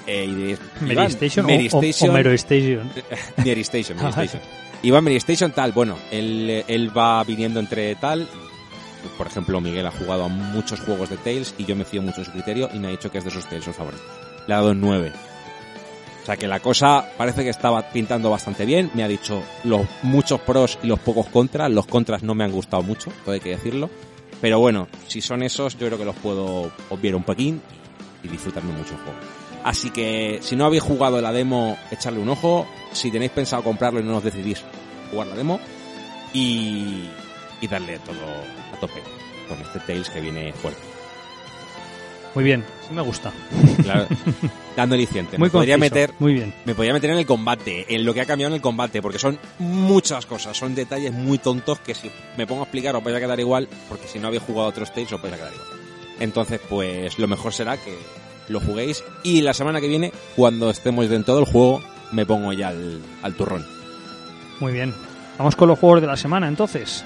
Eh, y de, Station, Mary o, Station, o, o Mary Station. Mary Station, Mary Station. Iba a Mary Station tal, bueno, él, él va viniendo entre tal. Por ejemplo, Miguel ha jugado a muchos juegos de Tales y yo me fío mucho en su criterio y me ha dicho que es de sus Tales favoritos. Le ha dado 9. O sea que la cosa parece que estaba pintando bastante bien. Me ha dicho los muchos pros y los pocos contras. Los contras no me han gustado mucho, todo hay que decirlo. Pero bueno, si son esos, yo creo que los puedo obviar un poquín y disfrutarme mucho el juego. Así que si no habéis jugado la demo, echarle un ojo. Si tenéis pensado comprarlo y no os decidís, jugar la demo. Y, y darle todo a tope con este Tales que viene fuerte. Muy bien, sí me gusta. Claro, dando aliciente. Muy me podría conciso, meter, Muy bien. me podría meter en el combate, en lo que ha cambiado en el combate, porque son muchas cosas, son detalles muy tontos que si me pongo a explicar os vais a quedar igual, porque si no habéis jugado otros os vais a quedar igual. Entonces, pues lo mejor será que lo juguéis y la semana que viene, cuando estemos dentro del juego, me pongo ya al, al turrón. Muy bien. Vamos con los juegos de la semana entonces.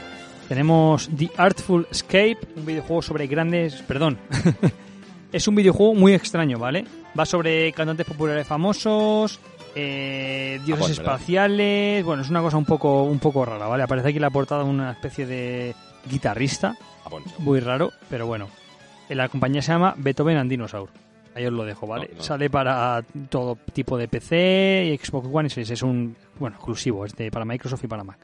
Tenemos The Artful Escape, un videojuego sobre grandes... Perdón. es un videojuego muy extraño, ¿vale? Va sobre cantantes populares famosos, eh, dioses Ah, espaciales... Bueno, es una cosa un poco, un poco rara, ¿vale? Aparece aquí la portada de una especie de guitarrista, Ah, muy raro, pero bueno. La compañía se llama Beethoven and Dinosaur. Ahí os lo dejo, ¿vale? No, no. Sale para todo tipo de PC Xbox One y Series. Es un, bueno, exclusivo, es de, para Microsoft y para Mac.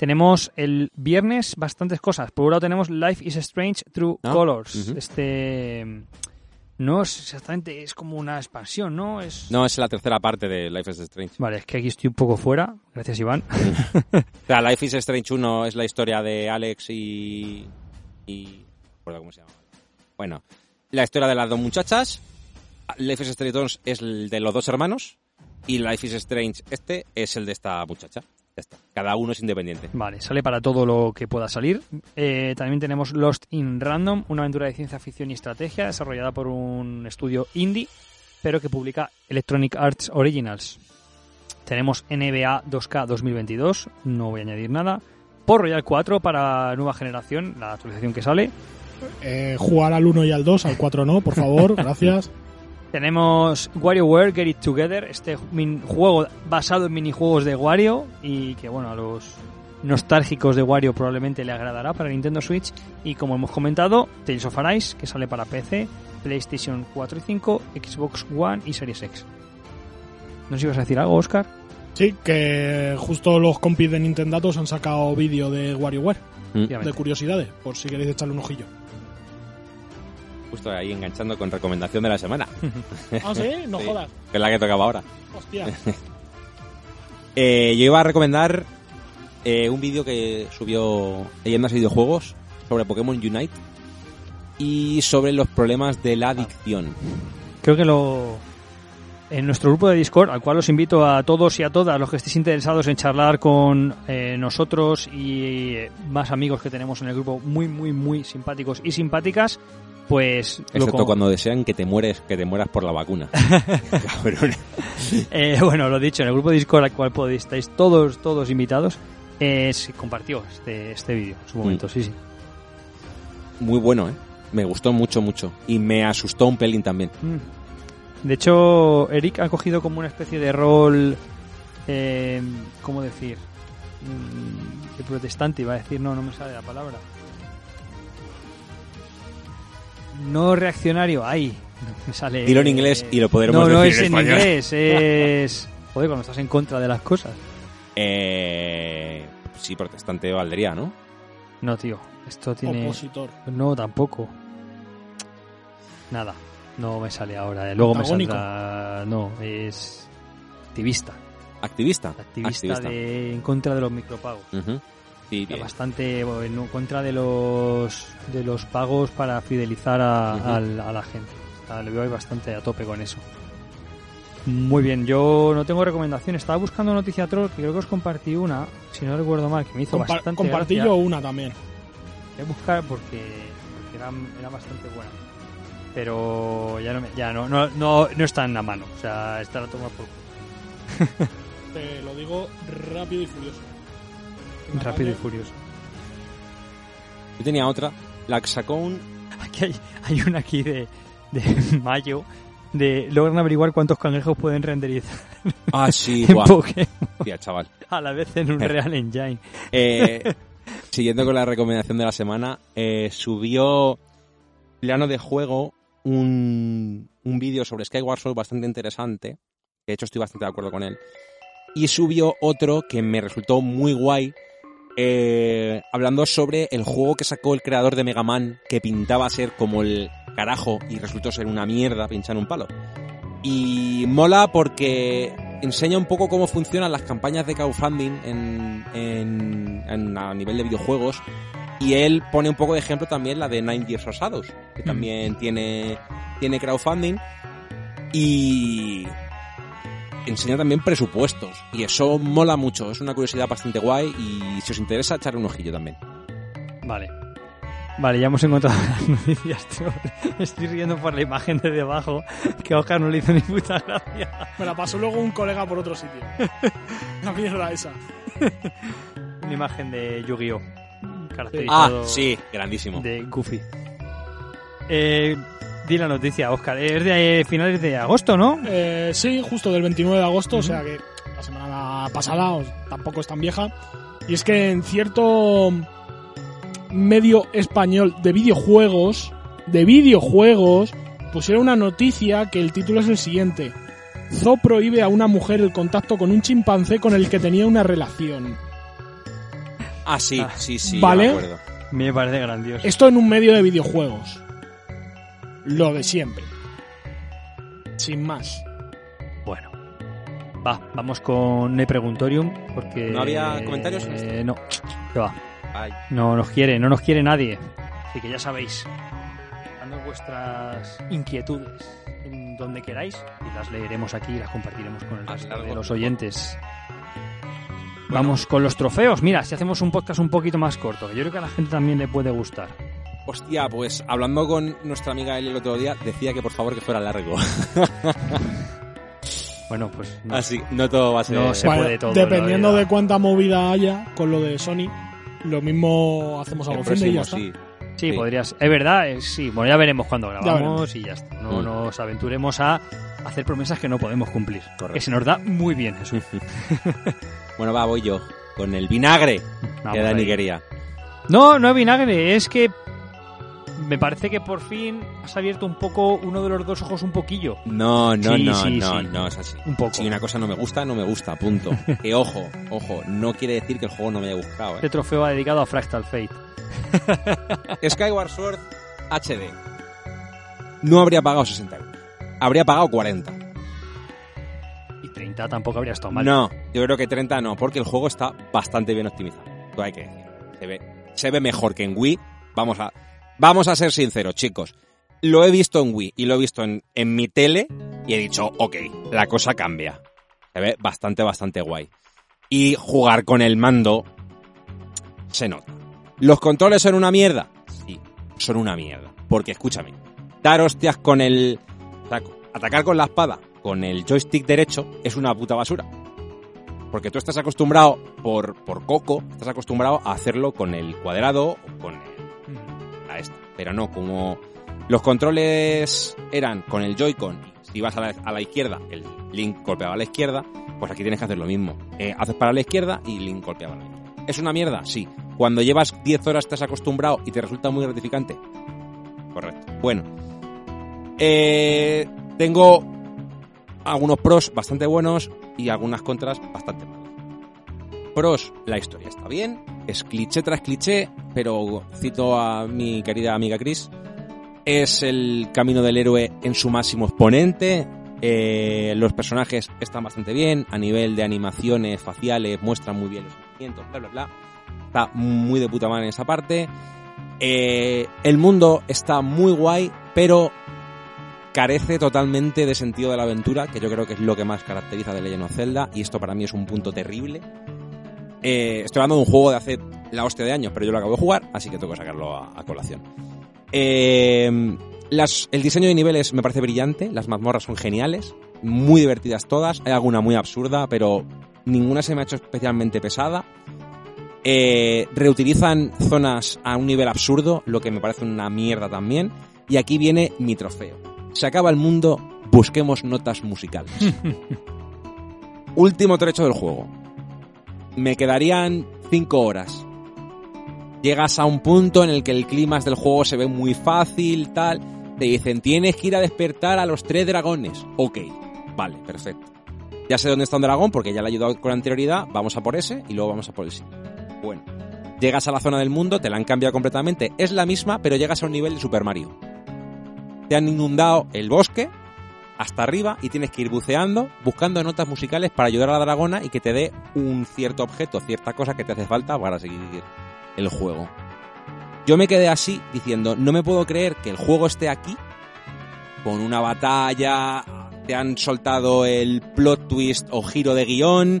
Tenemos el viernes bastantes cosas. Por un lado tenemos Life is Strange Through Ah, Colors. Este no es exactamente, es como una expansión, ¿no? Es No, es la tercera parte de Life is Strange. Vale, es que aquí estoy un poco fuera. Gracias, Iván. O sea, Life is Strange 1 es la historia de Alex y... y... no cómo se llama. Bueno, la historia de las dos muchachas. Life is Strange 2 es el de los dos hermanos. Y Life is Strange este es el de esta muchacha. Ya está. Cada uno es independiente. Vale, sale para todo lo que pueda salir. Eh, también tenemos Lost in Random, una aventura de ciencia ficción y estrategia desarrollada por un estudio indie, pero que publica Electronic Arts Originals. Tenemos NBA 2K 2022, no voy a añadir nada. Por Royal 4 para nueva generación, la actualización que sale. Eh, jugar al 1 y al 2, al 4 no, por favor, gracias. Tenemos WarioWare Get It Together, este min- juego basado en minijuegos de Wario y que bueno, a los nostálgicos de Wario probablemente le agradará para Nintendo Switch y como hemos comentado, Tales of Arise que sale para PC, PlayStation 4 y 5, Xbox One y Series X. ¿No sé si ibas a decir algo, Oscar? Sí, que justo los compis de Nintendo han sacado vídeo de WarioWare, Mm. de curiosidades, por si queréis echarle un ojillo. Justo ahí enganchando con recomendación de la semana. Ah, sí, no Sí. jodas. Que es la que tocaba ahora. Hostia. Eh, yo iba a recomendar eh, un vídeo que subió Leyendas y Videojuegos sobre Pokémon Unite y sobre los problemas de la adicción. Creo que lo en nuestro grupo de Discord, al cual os invito a todos y a todas los que estéis interesados en charlar con eh, nosotros y eh, más amigos que tenemos en el grupo, muy, muy, muy simpáticos y simpáticas, pues... Excepto cuando desean que te mueres, que te mueras por la vacuna. Eh, bueno, lo dicho, en el grupo de Discord al cual podéis, estáis todos, todos invitados, eh, se compartió este, este vídeo en su momento, sí, sí. Muy bueno, ¿eh? Me gustó mucho, mucho. Y me asustó un pelín también. Mm. De hecho, Eric ha cogido como una especie de rol, eh, ¿cómo decir? Mm, De protestante, iba a decir, no, no me sale la palabra. No reaccionario, no me sale. Dilo en inglés y lo podremos No, no es decir en español. inglés, es. Joder, cuando estás en contra de las cosas. Eh, sí, protestante valdría, ¿no? No, tío, esto tiene. Opositor. No, tampoco. Nada, no me sale ahora. eh. Luego me saldrá. No, es activista. Activista. Activista, De, en contra de los micropagos. Ujú. Sí, bastante bueno, en contra de los de los pagos para fidelizar a, Ujú. al- a la gente. Está- le veo ahí bastante a tope con eso. Muy bien, yo no tengo recomendación. Estaba buscando noticia troll, que creo que os compartí una, si no recuerdo mal, que me hizo Compa- bastante compartí gracia. yo una también. Voy a buscar porque, porque era, era bastante buena. Pero ya no, me- ya no, no, no, no está en la mano. O sea, está la toma por Te lo digo rápido y furioso. Rápido y furioso. Yo tenía otra, la que sacó un... Aquí hay, hay una aquí de, de mayo de logran averiguar cuántos cangrejos pueden renderizar Ah, sí, en guau. Tía, chaval. a la vez en un Real Engine. Eh, siguiendo con la recomendación de la semana, eh, subió plano de juego un, un vídeo sobre Skyward Sword bastante interesante. De hecho, estoy bastante de acuerdo con él. Y subió otro que me resultó muy guay. Eh, hablando sobre el juego que sacó el creador de Mega Man, que pintaba ser como el carajo y resultó ser una mierda pinchar un palo. Y mola porque enseña un poco cómo funcionan las campañas de crowdfunding en, en- en- a nivel de videojuegos. Y él pone un poco de ejemplo también la de Nine Years of Shadows, que también tiene, tiene crowdfunding. Y enseña también presupuestos. Y eso mola mucho, es una curiosidad bastante guay. Y si os interesa, echarle un ojillo también. Vale. Vale, ya hemos encontrado las noticias. troll. Estoy riendo por la imagen de debajo que a Oscar no le hizo ni puta gracia. Me la pasó luego un colega por otro sitio. La mierda esa. Una imagen de Yu-Gi-Oh! Ah, Caracterizado sí, grandísimo. de Goofy. Eh, di la noticia, Oscar. Es de eh, finales de agosto, ¿no? Eh, sí, justo del 29 de agosto, o sea que la semana pasada o- tampoco es tan vieja. Y es que en cierto medio español de videojuegos, de videojuegos, pusieron una noticia que el título es el siguiente. Zoo prohíbe a una mujer el contacto con un chimpancé con el que tenía una relación. Ah, sí, Ah, sí, sí, vale. me acuerdo. Me parece grandioso. Esto en un medio de videojuegos. Lo de siempre. Sin más. Bueno. Va, vamos con el preguntorium porque... ¿No había comentarios en Eh, no, que va. Ay. No nos quiere, no nos quiere nadie. Así que ya sabéis. Dando vuestras inquietudes en donde queráis y las leeremos aquí y las compartiremos con el Más resto largo. de los oyentes. Vamos con los trofeos. Mira, si hacemos un podcast un poquito más corto, que yo creo que a la gente también le puede gustar. Hostia, pues hablando con nuestra amiga Eli el otro día, decía que por favor que fuera largo. Bueno, pues no, Así, no todo va a ser... No se Bueno, puede todo Dependiendo de cuánta movida haya con lo de Sony, lo mismo hacemos algo fin de y ya está. sí. Sí, Sí. podrías. Es verdad, eh, sí. Bueno, ya veremos cuando grabamos y ya está. No Mm. nos aventuremos a hacer promesas que no podemos cumplir. Correcto. Que se nos da muy bien eso. bueno, va, voy yo. Con el vinagre Vamos que Dani quería. No, no es vinagre, es que me parece que por fin has abierto un poco uno de los dos ojos un poquillo. No, no, Sí, no, sí, no, sí. no es así. Un poco. Si una cosa no me gusta, no me gusta, punto. que ojo, ojo, no quiere decir que el juego no me haya gustado, Este ¿eh? trofeo va dedicado a Fractal Fate. Skyward Sword HD. No habría pagado 60 euros. Habría pagado 40. Y 30 tampoco habría estado mal. No, yo creo que 30 no, porque el juego está bastante bien optimizado. Todo hay que decir. Se ve, se ve mejor que en Wii. Vamos a, vamos a ser sinceros, chicos. Lo he visto en Wii y lo he visto en, en mi tele y he dicho, ok, la cosa cambia. Se ve bastante, bastante guay. Y jugar con el mando se nota. ¿Los controles son una mierda? Sí, son una mierda. Porque escúchame, dar hostias con el... atacar con la espada con el joystick derecho es una puta basura. Porque tú estás acostumbrado, por, por coco, estás acostumbrado a hacerlo con el cuadrado o con el, Pero no, como los controles eran con el Joy-Con, si la, a la izquierda, el Link golpeaba a la izquierda, pues aquí tienes que hacer lo mismo. Eh, haces para la izquierda y Link golpeaba a la izquierda. ¿Es una mierda? Sí. Cuando llevas 10 horas estás acostumbrado y te resulta muy gratificante. Correcto. Bueno. Eh, tengo algunos pros bastante buenos y algunas contras bastante malas. Pros, la historia está bien, es cliché tras cliché, pero cito a mi querida amiga Chris, es el camino del héroe en su máximo exponente, eh, los personajes están bastante bien, a nivel de animaciones faciales muestran muy bien los movimientos, bla bla bla. Está muy de puta madre en esa parte. Eh, el mundo está muy guay, pero carece totalmente de sentido de la aventura, que yo creo que es lo que más caracteriza de Legend of Zelda, y esto para mí es un punto terrible. Eh, estoy hablando de un juego de hace la hostia de años, pero yo lo acabo de jugar, así que tengo que sacarlo a, a colación. Eh, las- el diseño de niveles me parece brillante, las mazmorras son geniales, muy divertidas todas, hay alguna muy absurda, pero ninguna se me ha hecho especialmente pesada. Eh, reutilizan zonas a un nivel absurdo, lo que me parece una mierda también. Y aquí viene mi trofeo. Se acaba el mundo, busquemos notas musicales. Último trecho del juego. Me quedarían 5 horas. Llegas a un punto en el que el clima del juego se ve muy fácil, tal. Te dicen, tienes que ir a despertar a los tres dragones. Ok, vale, perfecto. Ya sé dónde está un dragón porque ya le he ayudado con anterioridad. Vamos a por ese y luego vamos a por el siguiente. Bueno, llegas a la zona del mundo, te la han cambiado completamente. Es la misma, pero llegas a un nivel de Super Mario. Te han inundado el bosque hasta arriba y tienes que ir buceando, buscando notas musicales para ayudar a la dragona y que te dé un cierto objeto, cierta cosa que te hace falta para seguir el juego. Yo me quedé así diciendo, no me puedo creer que el juego esté aquí con una batalla, te han soltado el plot twist o giro de guion,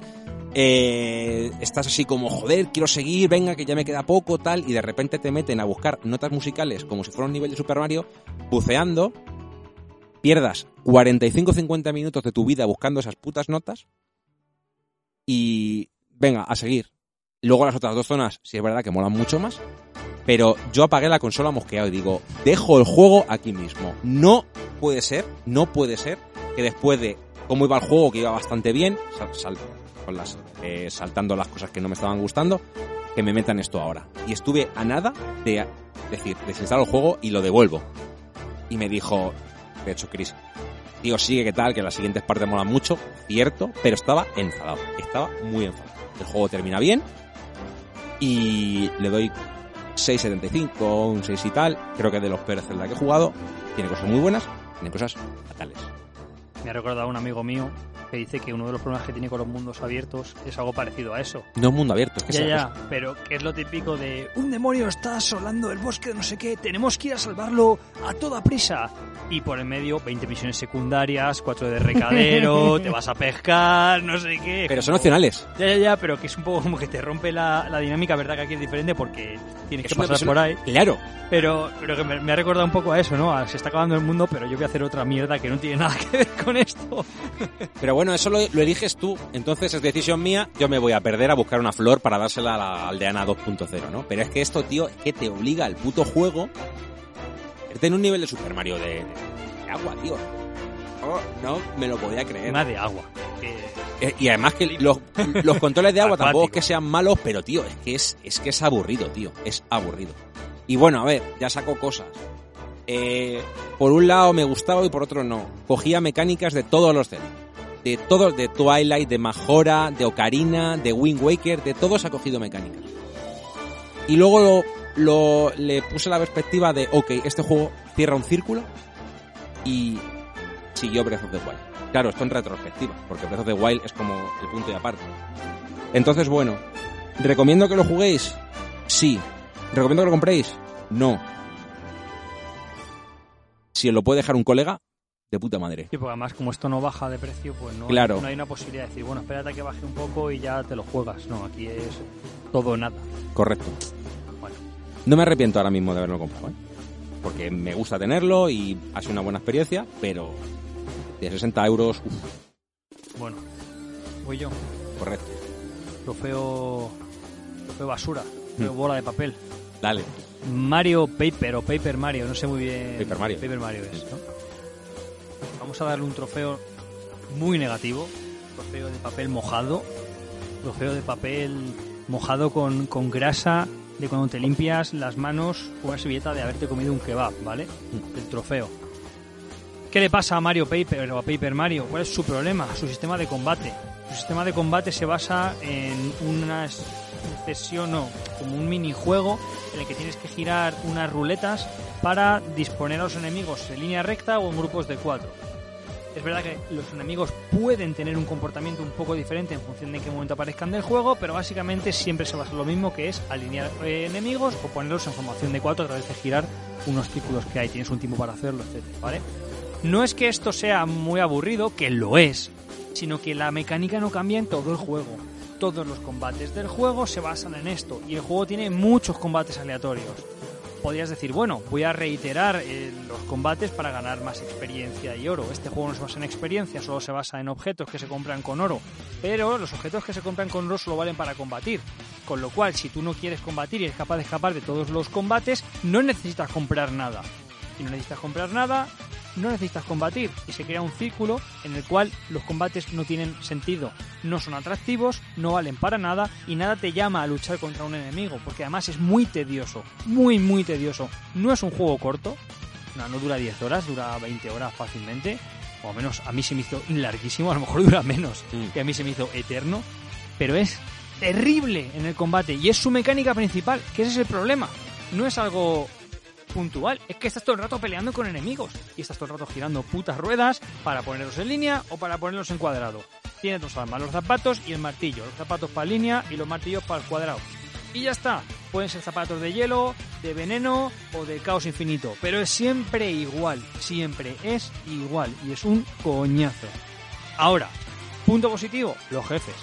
eh, estás así como, joder, quiero seguir, venga, que ya me queda poco, tal, y de repente te meten a buscar notas musicales como si fuera un nivel de Super Mario, buceando, pierdas 45-50 minutos de tu vida buscando esas putas notas, y venga, a seguir. Luego las otras dos zonas, sí es verdad que molan mucho más, pero yo apagué la consola mosqueado y digo, dejo el juego aquí mismo. No puede ser, no puede ser que después de cómo iba el juego, que iba bastante bien, sal- con las, eh, saltando las cosas que no me estaban gustando, que me metan esto ahora. Y estuve a nada de decir, desinstalo el juego y lo devuelvo. Y me dijo, de hecho, Chris, tío, sigue que tal, que las siguientes partes molan mucho, cierto, pero estaba enfadado, estaba muy enfadado. El juego termina bien y le doy 6.75, un 6 y tal. Creo que de los peores Zelda que he jugado. Tiene cosas muy buenas, tiene cosas fatales. Me ha recordado un amigo mío que dice que uno de los problemas que tiene con los mundos abiertos es algo parecido a eso. No es mundo abierto, es que Ya, ya, cosa- pero que es lo típico de un demonio está asolando el bosque de no sé qué, tenemos que ir a salvarlo a toda prisa. Y por en medio, 20 misiones secundarias, 4 de recadero, te vas a pescar, no sé qué. Pero son opcionales. Ya, ya, ya, pero que es un poco como que te rompe la, la dinámica, ¿verdad? Que aquí es diferente porque tienes Es que pasar por ahí. Claro. Pero, pero que me, me ha recordado un poco a eso, ¿no? A se está acabando el mundo, pero yo voy a hacer otra mierda que no tiene nada que ver con esto. Pero bueno, eso lo, lo eliges tú. Entonces es decisión mía. Yo me voy a perder a buscar una flor para dársela a la aldeana 2.0, ¿no? Pero es que esto, tío, es que te obliga al puto juego a en un nivel de Super Mario de, de agua, tío. Oh, no me lo podía creer. Más de agua. Eh, Y además que los, los controles de agua tampoco es que sean malos, pero tío, es que es, es que es aburrido, tío. Es aburrido. Y bueno, a ver, ya saco cosas. Eh, por un lado me gustaba y por otro no. Cogía mecánicas de todos los Zelda. De todos, de Twilight, de Majora, de Ocarina, de Wind Waker, de todos ha cogido mecánicas. Y luego lo, lo- le puse la perspectiva de, ok, este juego cierra un círculo y siguió Breath of the Wild. Claro, esto en retrospectiva, porque Breath of the Wild es como el punto y aparte. Entonces, bueno, ¿recomiendo que lo juguéis? Sí. ¿Recomiendo que lo compréis? No. Si lo puede dejar un colega, de puta madre. Sí, porque además como esto no baja de precio, pues no, Claro. no hay una posibilidad de decir, bueno, espérate a que baje un poco y ya te lo juegas. No, aquí es todo o nada. Correcto. Bueno, No me arrepiento ahora mismo de haberlo comprado, ¿eh? Porque me gusta tenerlo y ha sido una buena experiencia, pero de 60 euros, uf, bueno. Voy yo. correcto. Trofeo... Trofeo basura. Trofeo Hmm. bola de papel. Dale. Mario Paper o Paper Mario, no sé muy bien. Paper Mario. Paper Mario es, ¿no? Vamos a darle un trofeo muy negativo. Trofeo de papel mojado. Trofeo de papel mojado con, con grasa de cuando te limpias las manos con una servilleta de haberte comido un kebab, ¿vale? El trofeo. ¿Qué le pasa a Mario Paper o a Paper Mario? ¿Cuál es su problema? Su sistema de combate. Su sistema de combate se basa en una sucesión, no, como un minijuego en el que tienes que girar unas ruletas para disponer a los enemigos en línea recta o en grupos de cuatro. Es verdad que los enemigos pueden tener un comportamiento un poco diferente en función de en qué momento aparezcan del juego, pero básicamente siempre se basa en lo mismo que es alinear eh, enemigos o ponerlos en formación de 4 a través de girar unos círculos que hay. Tienes un tiempo para hacerlo, etcétera, ¿vale? No es que esto sea muy aburrido, que lo es, sino que la mecánica no cambia en todo el juego. Todos los combates del juego se basan en esto y el juego tiene muchos combates aleatorios podrías decir, bueno, voy a reiterar eh, los combates para ganar más experiencia y oro. Este juego no se basa en experiencia, solo se basa en objetos que se compran con oro. Pero los objetos que se compran con oro solo valen para combatir. Con lo cual, si tú no quieres combatir y eres capaz de escapar de todos los combates, no necesitas comprar nada. Y no necesitas comprar nada, no necesitas combatir y se crea un círculo en el cual los combates no tienen sentido, no son atractivos, no valen para nada y nada te llama a luchar contra un enemigo, porque además es muy tedioso, muy muy tedioso. No es un juego corto, no, no dura 10 horas, dura 20 horas fácilmente, o al menos a mí se me hizo larguísimo, a lo mejor dura menos, Mm. que a mí se me hizo eterno, pero es terrible en el combate y es su mecánica principal, que ese es el problema. No es algo puntual, es que estás todo el rato peleando con enemigos y estás todo el rato girando putas ruedas para ponerlos en línea o para ponerlos en cuadrado. Tienes dos armas, los zapatos y el martillo, los zapatos para línea y los martillos para el cuadrado. Y ya está, pueden ser zapatos de hielo, de veneno o de caos infinito, pero es siempre igual, siempre es igual y es un coñazo. Ahora, punto positivo, los jefes.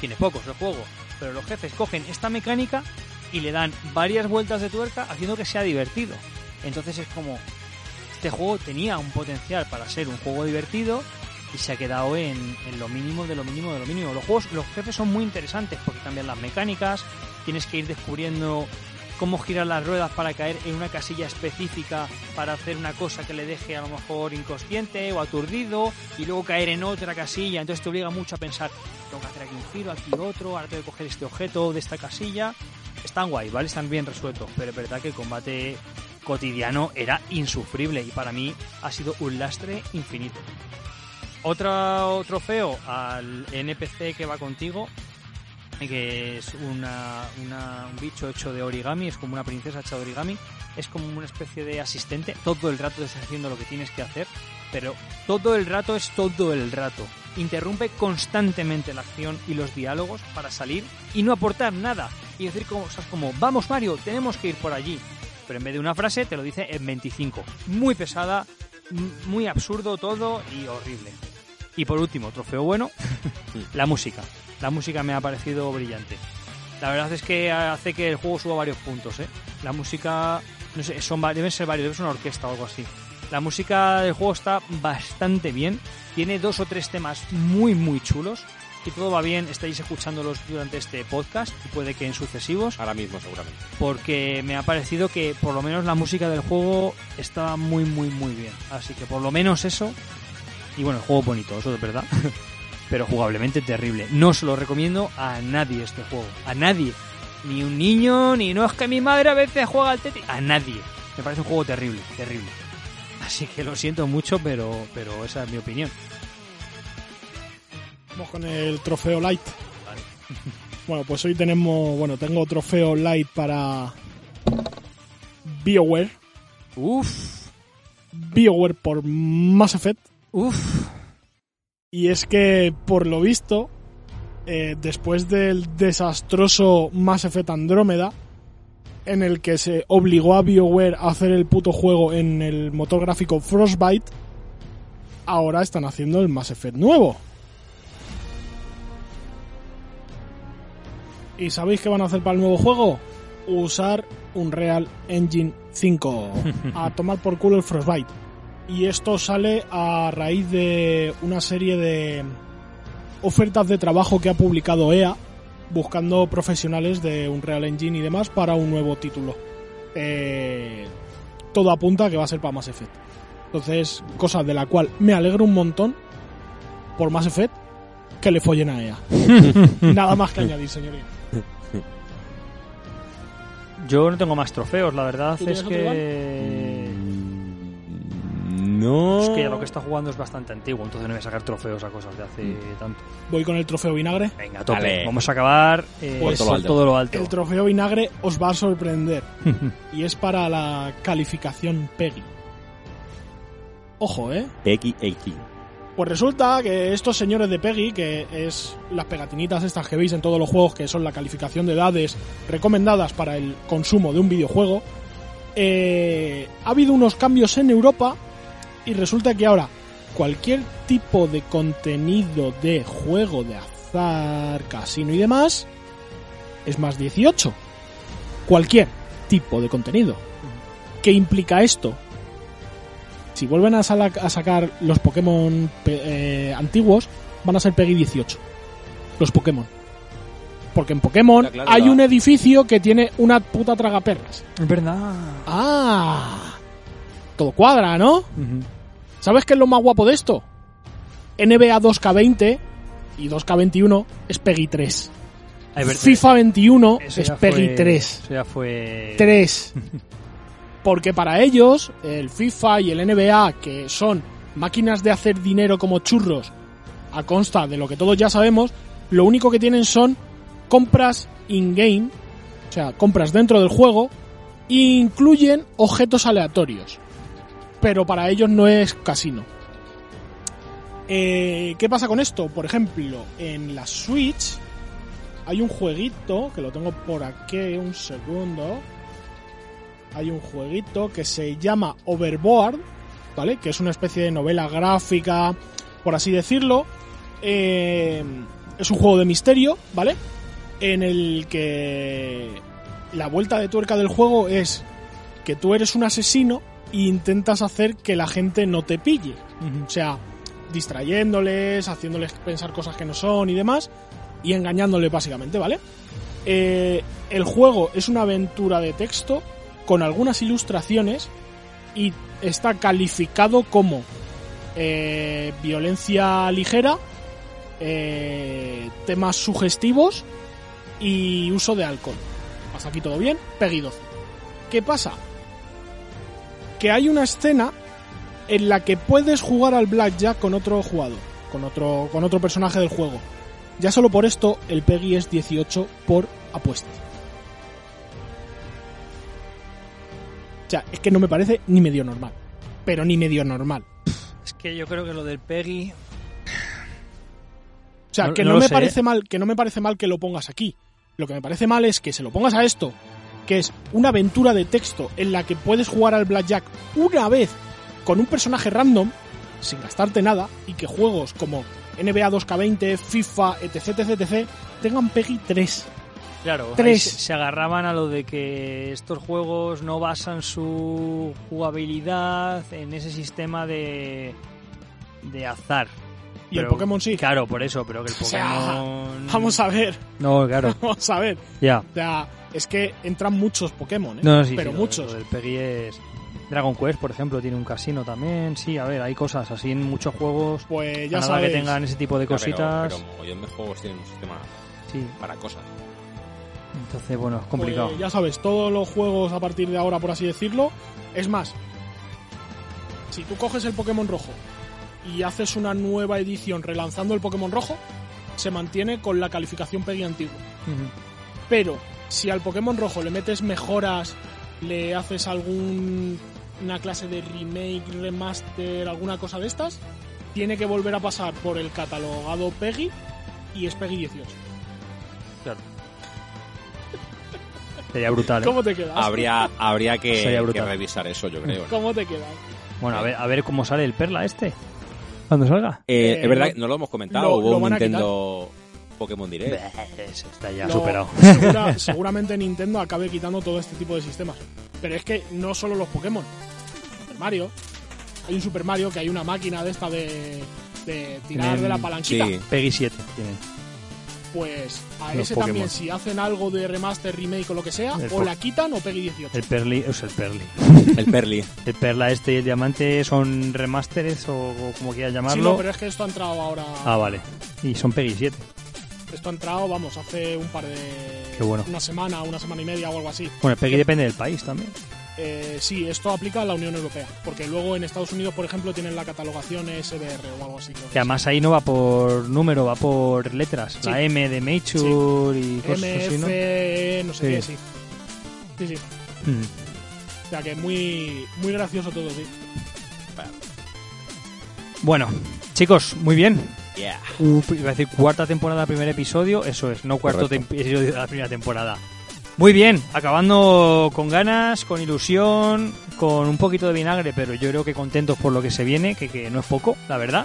Tiene pocos el juego, pero los jefes cogen esta mecánica y le dan varias vueltas de tuerca haciendo que sea divertido. Entonces es como, este juego tenía un potencial para ser un juego divertido y se ha quedado en, en lo mínimo de lo mínimo de lo mínimo. Los juegos, los jefes son muy interesantes porque cambian las mecánicas, tienes que ir descubriendo cómo girar las ruedas para caer en una casilla específica para hacer una cosa que le deje a lo mejor inconsciente o aturdido y luego caer en otra casilla. Entonces te obliga mucho a pensar, tengo que hacer aquí un giro, aquí otro, ahora tengo que coger este objeto de esta casilla. Están guay, ¿vale? Están bien resueltos, pero es verdad que el combate cotidiano era insufrible y para mí ha sido un lastre infinito. Otro trofeo al NPC que va contigo, que es una, un bicho hecho de origami, es como una princesa hecha de origami, es como una especie de asistente, todo el rato te está haciendo lo que tienes que hacer, pero todo el rato es todo el rato. Interrumpe constantemente la acción y los diálogos para salir y no aportar nada. Y decir cosas como, vamos Mario, tenemos que ir por allí. Pero en vez de una frase te lo dice en 25. Muy pesada, muy absurdo todo y horrible. Y por último, trofeo bueno, la música. La música me ha parecido brillante. La verdad es que hace que el juego suba varios puntos, ¿eh? La música, no sé, son, deben ser varios, debe ser una orquesta o algo así. La música del juego está bastante bien, tiene dos o tres temas muy, muy chulos. Si todo va bien, estáis escuchándolos durante este podcast y puede que en sucesivos Ahora mismo, seguramente. porque me ha parecido que por lo menos la música del juego estaba muy, muy, muy bien. Así que por lo menos eso. Y bueno, el juego bonito, eso es verdad. Pero jugablemente terrible. No se lo recomiendo a nadie este juego. A nadie. Ni un niño, ni no es que mi madre a veces juega al Tetris. A nadie. Me parece un juego terrible, terrible. Así que lo siento mucho, pero, pero esa es mi opinión. Vamos con el trofeo light. Bueno, pues hoy tenemos, bueno, tengo trofeo light para BioWare. Uf, BioWare por Mass Effect. uf. Y es que, por lo visto, eh, después del desastroso Mass Effect Andrómeda, en el que se obligó a BioWare a hacer el puto juego en el motor gráfico Frostbite, ahora están haciendo el Mass Effect nuevo. ¿Y sabéis qué van a hacer para el nuevo juego? Usar un Real Engine 5. A tomar por culo el Frostbite. Y esto sale a raíz de una serie de ofertas de trabajo que ha publicado EA buscando profesionales de un Real Engine y demás para un nuevo título. Eh, todo apunta a que va a ser para Mass Effect. Entonces, cosa de la cual me alegro un montón por Mass Effect que le follen a EA. Nada más que añadir, señoría. Yo no tengo más trofeos, la verdad ¿Tú es que... No. Es que ya lo que está jugando es bastante antiguo, entonces no voy a sacar trofeos a cosas de hace tanto. Voy con el trofeo vinagre. Venga, tope. Dale. Vamos a acabar eh, Pues- por todo lo alto. El trofeo vinagre os va a sorprender. y es para la calificación PEGI. Ojo, ¿eh? Peggy 18. Pues resulta que estos señores de Peggy, que es las pegatinitas estas que veis en todos los juegos, que son la calificación de edades recomendadas para el consumo de un videojuego, eh, ha habido unos cambios en Europa y resulta que ahora cualquier tipo de contenido de juego de azar, casino y demás es más 18. Cualquier tipo de contenido. ¿Qué implica esto? Si vuelven a, sacar los Pokémon eh, antiguos, van a ser Peggy 18. Los Pokémon. Porque en Pokémon claro, hay un edificio que tiene una puta tragaperras. Es verdad. ¡Ah! Todo cuadra, ¿no? ¿Sabes qué es lo más guapo de esto? NBA 2K20 y 2K21 es Peggy 3. FIFA 21 Eso es fue- 3. Eso ya fue. 3. Porque para ellos, el FIFA y el NBA, que son máquinas de hacer dinero como churros, a consta de lo que todos ya sabemos, lo único que tienen son compras in-game, o sea, compras dentro del juego, e incluyen objetos aleatorios. Pero para ellos no es casino. Eh, ¿Qué pasa con esto? Por ejemplo, en la Switch hay un jueguito, que lo tengo por aquí, un segundo. Hay un jueguito que se llama Overboard, ¿vale? Que es una especie de novela gráfica, por así decirlo. Eh, es un juego de misterio, ¿vale? En el que la vuelta de tuerca del juego es que tú eres un asesino e intentas hacer que la gente no te pille. O sea, distrayéndoles, haciéndoles pensar cosas que no son y demás, y engañándoles básicamente, ¿vale? Eh, el juego es una aventura de texto con algunas ilustraciones y está calificado como eh, violencia ligera, eh, temas sugestivos y uso de alcohol. Hasta aquí todo bien, Peggy 12. ¿Qué pasa? Que hay una escena en la que puedes jugar al blackjack con otro jugador, con otro, con otro personaje del juego. Ya solo por esto el Peggy es 18 por apuesta. O sea, es que no me parece ni medio normal. Pero ni medio normal. Es que yo creo que lo del Peggy. O sea, No- que no me sé, parece ¿eh? mal, que no me parece mal que lo pongas aquí. Lo que me parece mal es que se lo pongas a esto, que es una aventura de texto en la que puedes jugar al blackjack una vez con un personaje random sin gastarte nada y que juegos como NBA 2K20, FIFA, etc, etc, etc tengan Peggy 3. Claro, Tres. se, agarraban a lo de que estos juegos no basan su jugabilidad en ese sistema de, de azar. Y el Pokémon sí. Claro, por eso, pero que el O sea, Pokémon. Vamos a ver, No, claro, vamos a ver. ya. O sea, es que entran muchos Pokémon, ¿eh? No, sí, pero sí, muchos. Del Peggy es. Dragon Quest, por ejemplo, tiene un casino también. Sí, a ver, hay cosas así en muchos juegos. Pues ya sabes. que tengan ese tipo de Ya, pero- cositas. Pero, mogollón de juegos tienen un sistema Sí, para cosas. entonces, bueno, es complicado. Pues ya sabes, todos los juegos a partir de ahora, por así decirlo. Es más, si tú coges el Pokémon rojo y haces una nueva edición relanzando el Pokémon rojo, se mantiene con la calificación PEGI antigua. Pero si al Pokémon rojo le metes mejoras, le haces algún una clase de remake, remaster, alguna cosa de estas, tiene que volver a pasar por el catalogado PEGI y es PEGI 18. Claro. Sería brutal. ¿eh? ¿Cómo te quedas? Habría, habría que, revisar eso, yo creo. ¿Cómo te quedas? Bueno, a ver, a ver cómo sale el Perla este. Cuando salga. Eh, Eh, es verdad no lo hemos comentado. lo- Hubo lo un Nintendo Pokémon Direct. Eso está ya superado. segura- seguramente Nintendo acabe quitando todo este tipo de sistemas. Pero es que no solo los Pokémon. Super Mario. Hay un Super Mario que hay una máquina de esta de, de tirar Tienen- de la palanquita. Sí, Peggy 7 tienen. Pues a Los ese Pokémon. también, si hacen algo de remaster, remake o lo que sea, El o la quitan o Peggy 18. El Perli, o sea, el Perli. el Perli. El Perla este y el Diamante son remasteres o, o como quieras Sí, llamarlo. no, pero es que esto ha entrado ahora. Ah, vale. Y son Peggy 7. Esto ha entrado, vamos, hace un par de. Qué bueno. Una semana, una semana y media o algo así. Bueno, el Peggy depende del país también. Eh, sí, esto aplica a la Unión Europea. Porque luego en Estados Unidos, por ejemplo, tienen la catalogación SBR o algo así. Que además ahí no va por número, va por letras. Sí. La M de Mature y cosas MF, así, ¿no? no sé Sí. qué, sí. Sí, sí. Mm. O sea que muy, muy gracioso todo, sí. Bueno, chicos, muy bien. Yeah. Uh, iba a decir cuarta temporada, primer episodio. Eso es, no cuarto episodio de la primera temporada. Muy bien, acabando con ganas, con ilusión, con un poquito de vinagre, pero yo creo que contentos por lo que se viene, que, que no es poco, la verdad.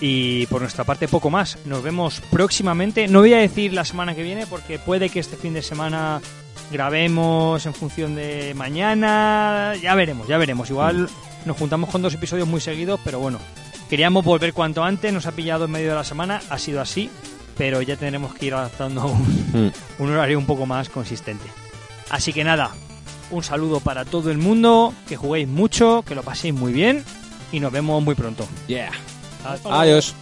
Y por nuestra parte, poco más. Nos vemos próximamente. No voy a decir la semana que viene, porque puede que este fin de semana grabemos en función de mañana. Ya veremos, ya veremos. Igual nos juntamos con dos episodios muy seguidos, pero bueno, Queríamos volver cuanto antes, nos ha pillado en medio de la semana, ha sido así, pero ya tendremos que ir adaptando a un, Mm. un horario un poco más consistente. Así que nada, un saludo para todo el mundo, que juguéis mucho, que lo paséis muy bien y nos vemos muy pronto. Yeah. Adiós.